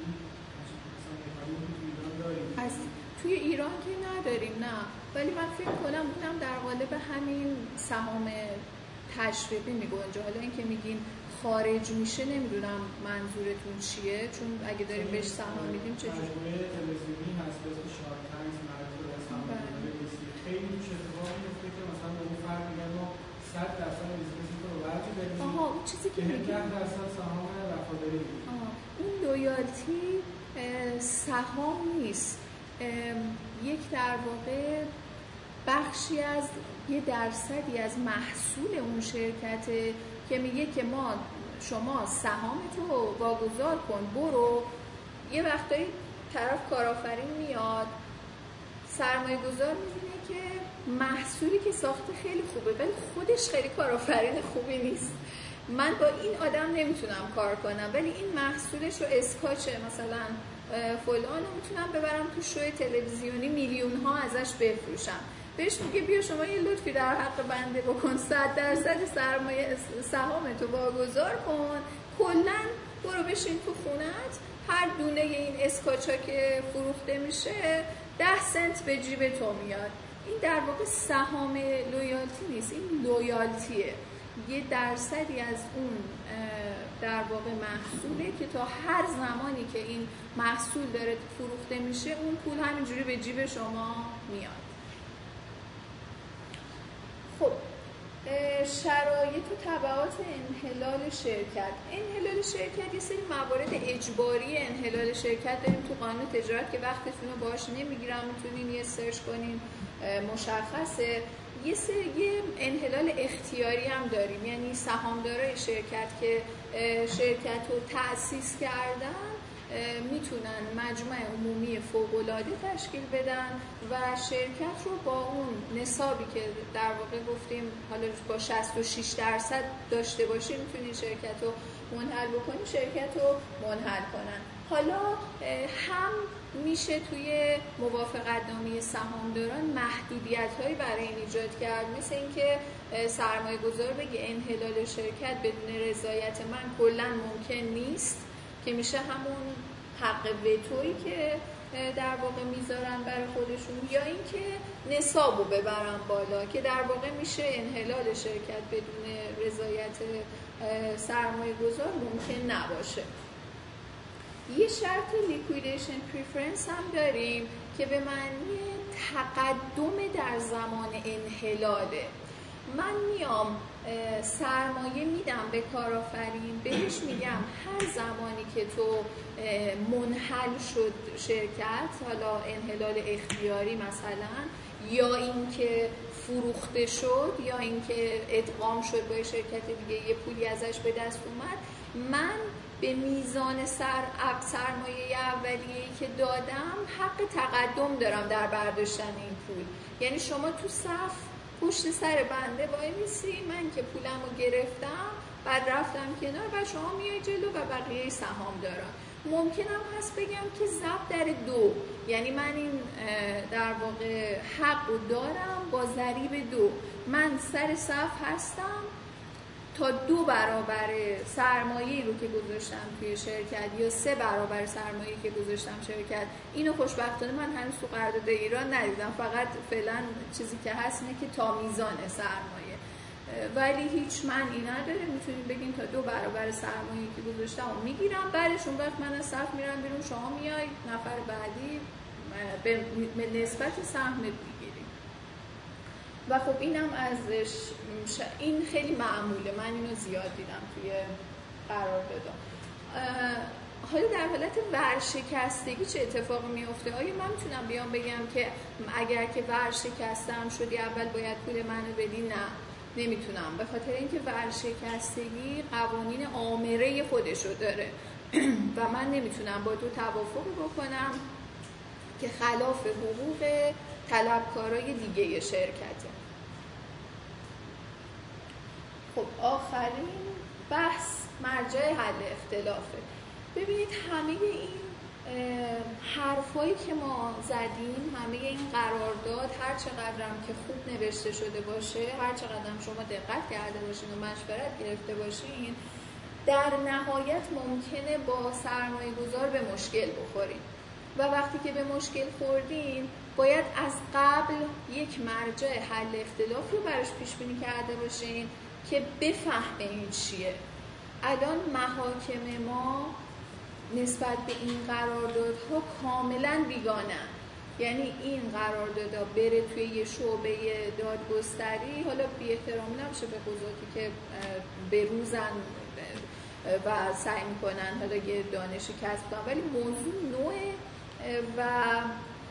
این مثلا مکانیزمی تو ایران توی ایران که نداریم نه. ولی من فکر کنم اونم در قالب همین سهام تشویقی میگنجه حالا اینکه میگین خارج میشه نمی‌دونم منظورتون چیه چون اگه داریم بهش سهام میدیم چجوری مجموعه تلویزیونی هست اسم شارک ریسکی خیلی توش اتفاق میفته که مثلا به اون فرد میگن ما 100 درصد تو رو برمی‌داریم آها اون چیزی که میگیم 10 درصد سهام وفاداری اون loyalty سهام نیست. یک در واقع بخشی از یه درصدی از محصول اون شرکته که میگه که ما شما سهام تو واگذار کن برو. یه وقتایی طرف کارآفرین میاد. سرمایه گذار می‌بینه که محصولی که ساخته خیلی خوبه ولی خودش خیلی کارآفرین خوبی نیست. من با این آدم نمی‌تونم کار کنم ولی این محصولش رو اسکاچه مثلا فلان رو می‌تونم ببرم تو شوی تلویزیونی میلیون ها ازش بفروشم. بهش میگه بیا شما یه لطفی در حق بنده بکن. صد درصد سرمایه سهام تو واگذار کن. کلا برو بشین تو خونت. هر دونه این اسکاچا که فروخته میشه ده سنت به جیب تو میاد. این در واقع سهام لویالتی نیست این لویالتیه یه درصدی از اون در واقع محصوله که تا هر زمانی که این محصول داره فروخته میشه اون پول همینجوری به جیب شما میاد. خب شرایط و طبعات انحلال شرکت. انحلال شرکت یه سری موارد اجباری انحلال شرکت داریم تو قانون تجارت که وقتتون رو باش نمی‌گیرم می‌تونین یه سرچ کنین مشخصه. یه سری انحلال اختیاری هم داریم. یعنی سهامدارای شرکت که شرکت رو تأسیس کردن می‌تونن مجمع عمومی فوق‌العاده تشکیل بدن و شرکت رو با اون نصابی که در واقع گفتیم حالا با 66 درصد داشته باشیم می‌تونین شرکت رو منحل بکنیم شرکت رو منحل کنن. حالا هم میشه توی موافقت نامه سهامداران محدودیت هایی برای این ایجاد کرد. مثل اینکه سرمایه گذار بگه انحلال شرکت بدون رضایت من کلا ممکن نیست. که میشه همون حق وتویی که در واقع می‌ذارن برای خودشون یا اینکه نصاب رو ببرن بالا که در واقع میشه انحلال شرکت بدون رضایت سرمایه گذار ممکن نباشه. یه شرط liquidation preference هم داریم که به معنی تقدم در زمان انحلاله. من میام سرمایه میدم به کارآفرین بهش میگم هر زمانی که تو منحل شد شرکت حالا انحلال اختیاری مثلا یا اینکه فروخته شد یا اینکه ادغام شد با شرکت دیگه یه پولی ازش به دست اومد من به میزان سر سرمایه اولیه‌ای که دادم حق تقدم دارم در برداشتن این پول. یعنی شما تو صف پشت سر بنده وای میسی من که پولم رو گرفتم بعد رفتم کنار و شما میای جلو و بقیه سهام دارم. ممکنم هست بگم که زب در دو. یعنی من این در واقع حق رو دارم با ضریب دو. من سر صف هستم تا دو برابر سرمایه رو که گذاشتم توی شرکت یا سه برابر سرمایه که گذاشتم شرکت اینو خوشبختانه من هنوز تو قرارداد ایران ندیدم. فقط فعلا چیزی که هست اینه که تا میزان سرمایه. ولی هیچ معنی نداره. می‌تونید بگین تا دو برابر سرمایه که گذاشتم و می‌گیرم. بعدش اون وقت من از صف میرم بیرون. شما میای نفر بعدی به نسبت سهم و خب اینم ازش این خیلی معموله. من اینو زیاد دیدم توی قرار بدم حالا در حالت ورشکستگی چه اتفاقی میفته آیا من می‌تونم بیام بگم که اگر که ورشکستم شدی اول باید پول منو بدی؟ نه نمی‌تونم. به خاطر اینکه ورشکستگی قوانین آمره خودشو داره. [CLEARS THROAT] و من نمی‌تونم با تو توافق بکنم که خلاف حقوق طلبکارای دیگه شرکته. خب آخرین بحث مرجع حل اختلافه. ببینید همه این حرفایی که ما زدیم همه این قرارداد هر چقدرم که خوب نوشته شده باشه هر چقدرم شما دقت کرده باشین و مشورت گرفته باشین در نهایت ممکنه با سرمایه گذار به مشکل بخورین. و وقتی که به مشکل خوردین باید از قبل یک مرجع حل اختلاف رو براش پیش بینی کرده باشین. که بفهمه این چیه. الان محاکم ما نسبت به این قراردادها کاملا بیگانه. یعنی این قراردادها بره توی یه شعبه دادگستری حالا بی احترام نمیشه به قضاتی که به روزن و سعی می‌کنن حالا یه دانشی کسب کنن. ولی موضوع نوعه و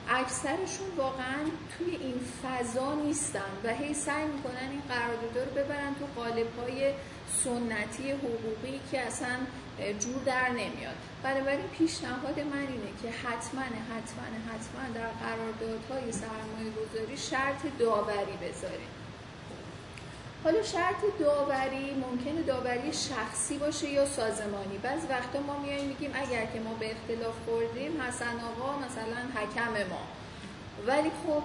اکثرشون واقعا توی این فضا نیستن و هی سعی می‌کنن این قرارداد رو ببرن تو قالب های سنتی حقوقی که اصلا جور در نمیاد. بنابراین پیشنهاد من اینه که حتما حتما حتما در قراردادهای سرمایه گذاری شرط داوری بذاریم. حالا شرط داوری ممکنه داوری شخصی باشه یا سازمانی. بعض وقتا ما میایم میگیم اگر که ما به اختلاف خوردیم حسن آقا مثلا حکم ما. ولی خب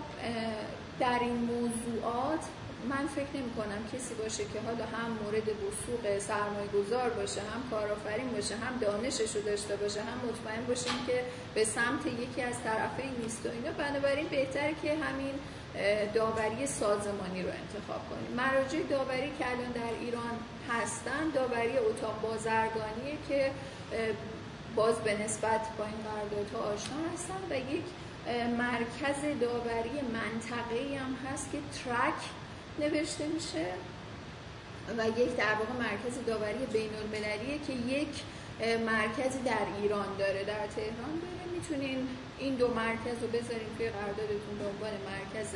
در این موضوعات من فکر نمی کنم کسی باشه که حالا هم مورد وسوق سرمایه گذار باشه هم کارآفرین باشه هم دانشش رو داشته باشه هم مطمئن باشیم که به سمت یکی از طرفین نیست و اینا. بنابراین بهتره که همین داوری سازمانی رو انتخاب کنیم. مراجع داوری که الان در ایران هستن داوری اتاق بازرگانیه که باز به نسبت با این قراردادها آشنا هستن و یک مرکز داوری منطقه‌ای هم هست که ترک نوشته میشه و یک در واقع مرکز داوری بین که یک مرکزی در ایران داره در تهران داره. می‌تونین این دو مرکز رو بذاریم توی قراردادتون به عنوان مرکز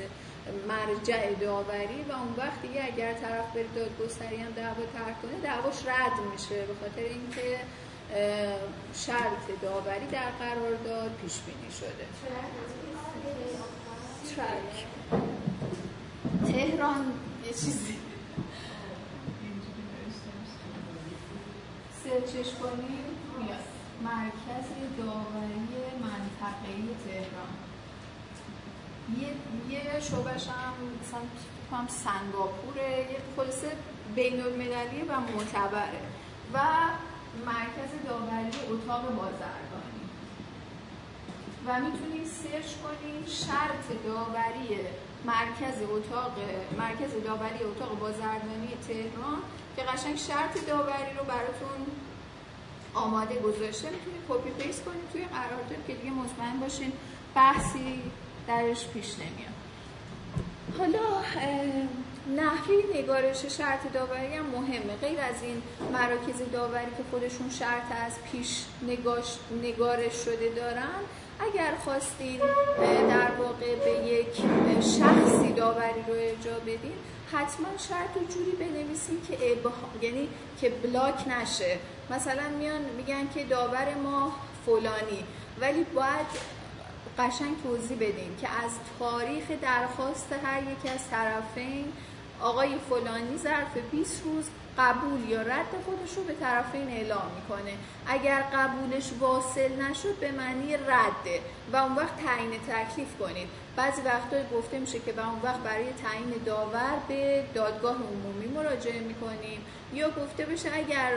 مرجع داوری و اون وقت دیگه اگر طرف بره دادگستری هم دعوا ترک کنه دعواش رد میشه به خاطر اینکه شرط داوری در قرارداد پیش بینی شده. ترک. تهران. یه چیزی. سرچش کنیم میاد. مرکز داوری منطقه‌ای تهران. یه یه شعبش هم مثلا سنگاپوره یه خلاصه بین المللیه و معتبره و مرکز داوری اتاق بازرگانی. و می‌تونید search کنید شرط داوری مرکز اتاق مرکز داوری اتاق بازرگانی تهران که قشنگ شرط داوری رو براتون آماده گذاشته می‌تونید copy paste کنید توی قرارداد که دیگه مطمئن باشین بحثی درش پیش نمیاد. حالا نحوه نگارش شرط داوری هم مهمه. غیر از این مراکز داوری که خودشون شرط از پیش نگاش نگارش شده دارن اگر خواستین در واقع به یک شخصی داوری رو ارجاع بدین حتما شرط و جوری بنویسین که ابها... یعنی که بلاک نشه. مثلا میان میگن که داور ما فلانی ولی باید قشنگ توضیح بدین که از تاریخ درخواست هر یک از طرفین آقای فلانی ظرف 20 روز قبول یا رد خودش رو به طرفین اعلام می‌کنه. اگر قبولش واصل نشد به معنی رده و اون وقت تعیین تکلیف کنید. بعضی وقتا گفته میشه که و اون وقت برای تعیین داور به دادگاه عمومی مراجعه می‌کنیم. یا گفته بشه اگر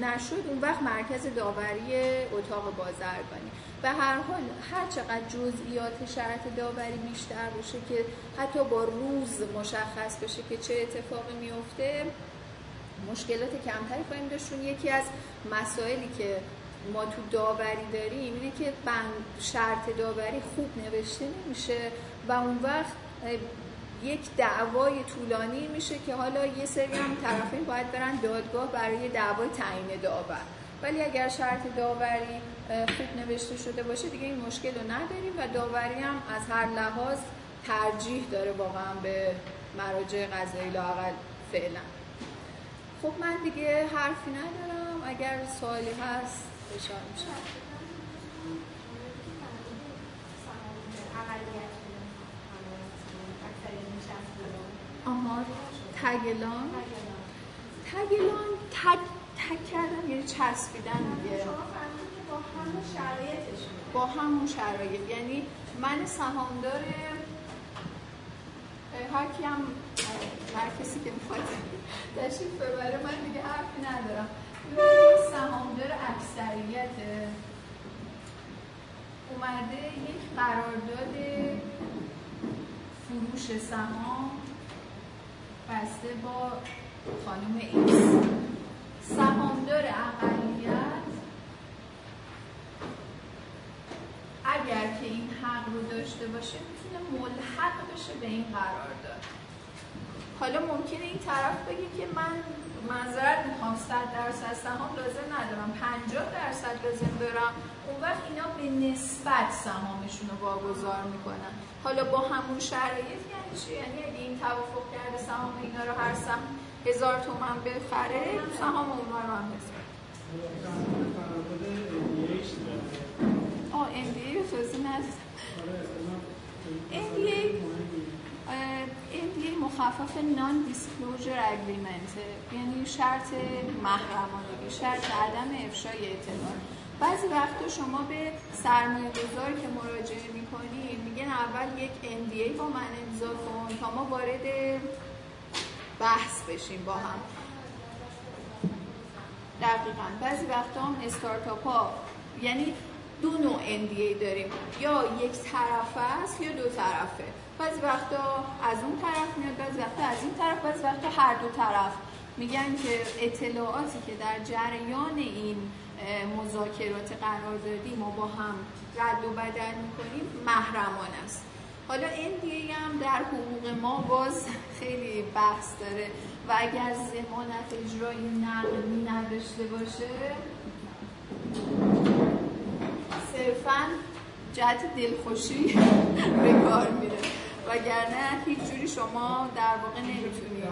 نشد اون وقت مرکز داوری اتاق بازرگانی. به هر حال هر چقدر جزئیات شرط داوری بیشتر باشه که حتی با روز مشخص بشه که چه اتفاقی میفته مشکلات کمتری خواهیم داشتون یکی از مسائلی که ما تو داوری داریم اینه که بند شرط داوری خوب نوشته نمیشه و اون وقت یک دعوای طولانی میشه که حالا یه سری هم طرفین باید برن دادگاه برای دعوای تعیین داور. ولی اگر شرط داوری خوب نوشته شده باشه دیگه این مشکل رو نداریم و داوری هم از هر لحاظ ترجیح داره واقعا به مراجع قضایی لاقل فعلا. خب من دیگه حرفی ندارم. اگر سوالی هست بشار میشم. آها تگلان. تگلان تگ تگ کردن یعنی چسبیدن دیگه. با همون شرایطش. با همون شرایط. یعنی من سهامدار هر کی هم هر کسی که می‌خواد تشریف ببره من دیگه حرفی ندارم. سهامدار اکثریت اومده یک قرارداد فروش سهام. بسته با خانم ایکس. سهامدار اقلیت. اگر که این حق رو داشته باشه می‌تونه ملحق بشه به این قرارداد حالا ممکنه این طرف بگه که من معذرت می‌خوام 100 درصد سهام لازم ندارم 50 درصد لازم دارم. اون وقت اینا به نسبت سهامشون رو واگذار می‌کنن. حالا با همون شرایط یعنی چی؟ یعنی اگه این توافق کرده سهام اینا رو هر سهم هزار تومن بخره سهام اونا رو هم هزار آه NDA رو توضیح ندیدم NDA NDA مخفف نان دیسکلوزر اگریمنت یعنی شرط محرمانگی شرط عدم افشای اطلاع بعضی وقتا شما به سرمایه گذاری که مراجعه می‌کنید میگن اول یک NDA با من امضا کن تا ما وارد بحث بشیم با هم. دقیقا. بعضی وقتا هم استارتاپ ها یعنی دو نوع NDA داریم. یا یک طرف است یا دو طرفه. بعضی وقتا از اون طرف میاد بعضی وقتا از این طرف بعضی وقتا هر دو طرف. میگن که اطلاعاتی که در جریان این مذاکرات قرار دادیم و با هم رد و بدل می‌کنیم محرمان است. حالا NDA هم در حقوق ما باز خیلی بحث داره. و اگر زمانت اجرای نقل نداشته باشه صرفا جهت دلخوشی [LAUGHS] به کار میره. وگرنه هیچ جوری شما در واقع نمی‌تونید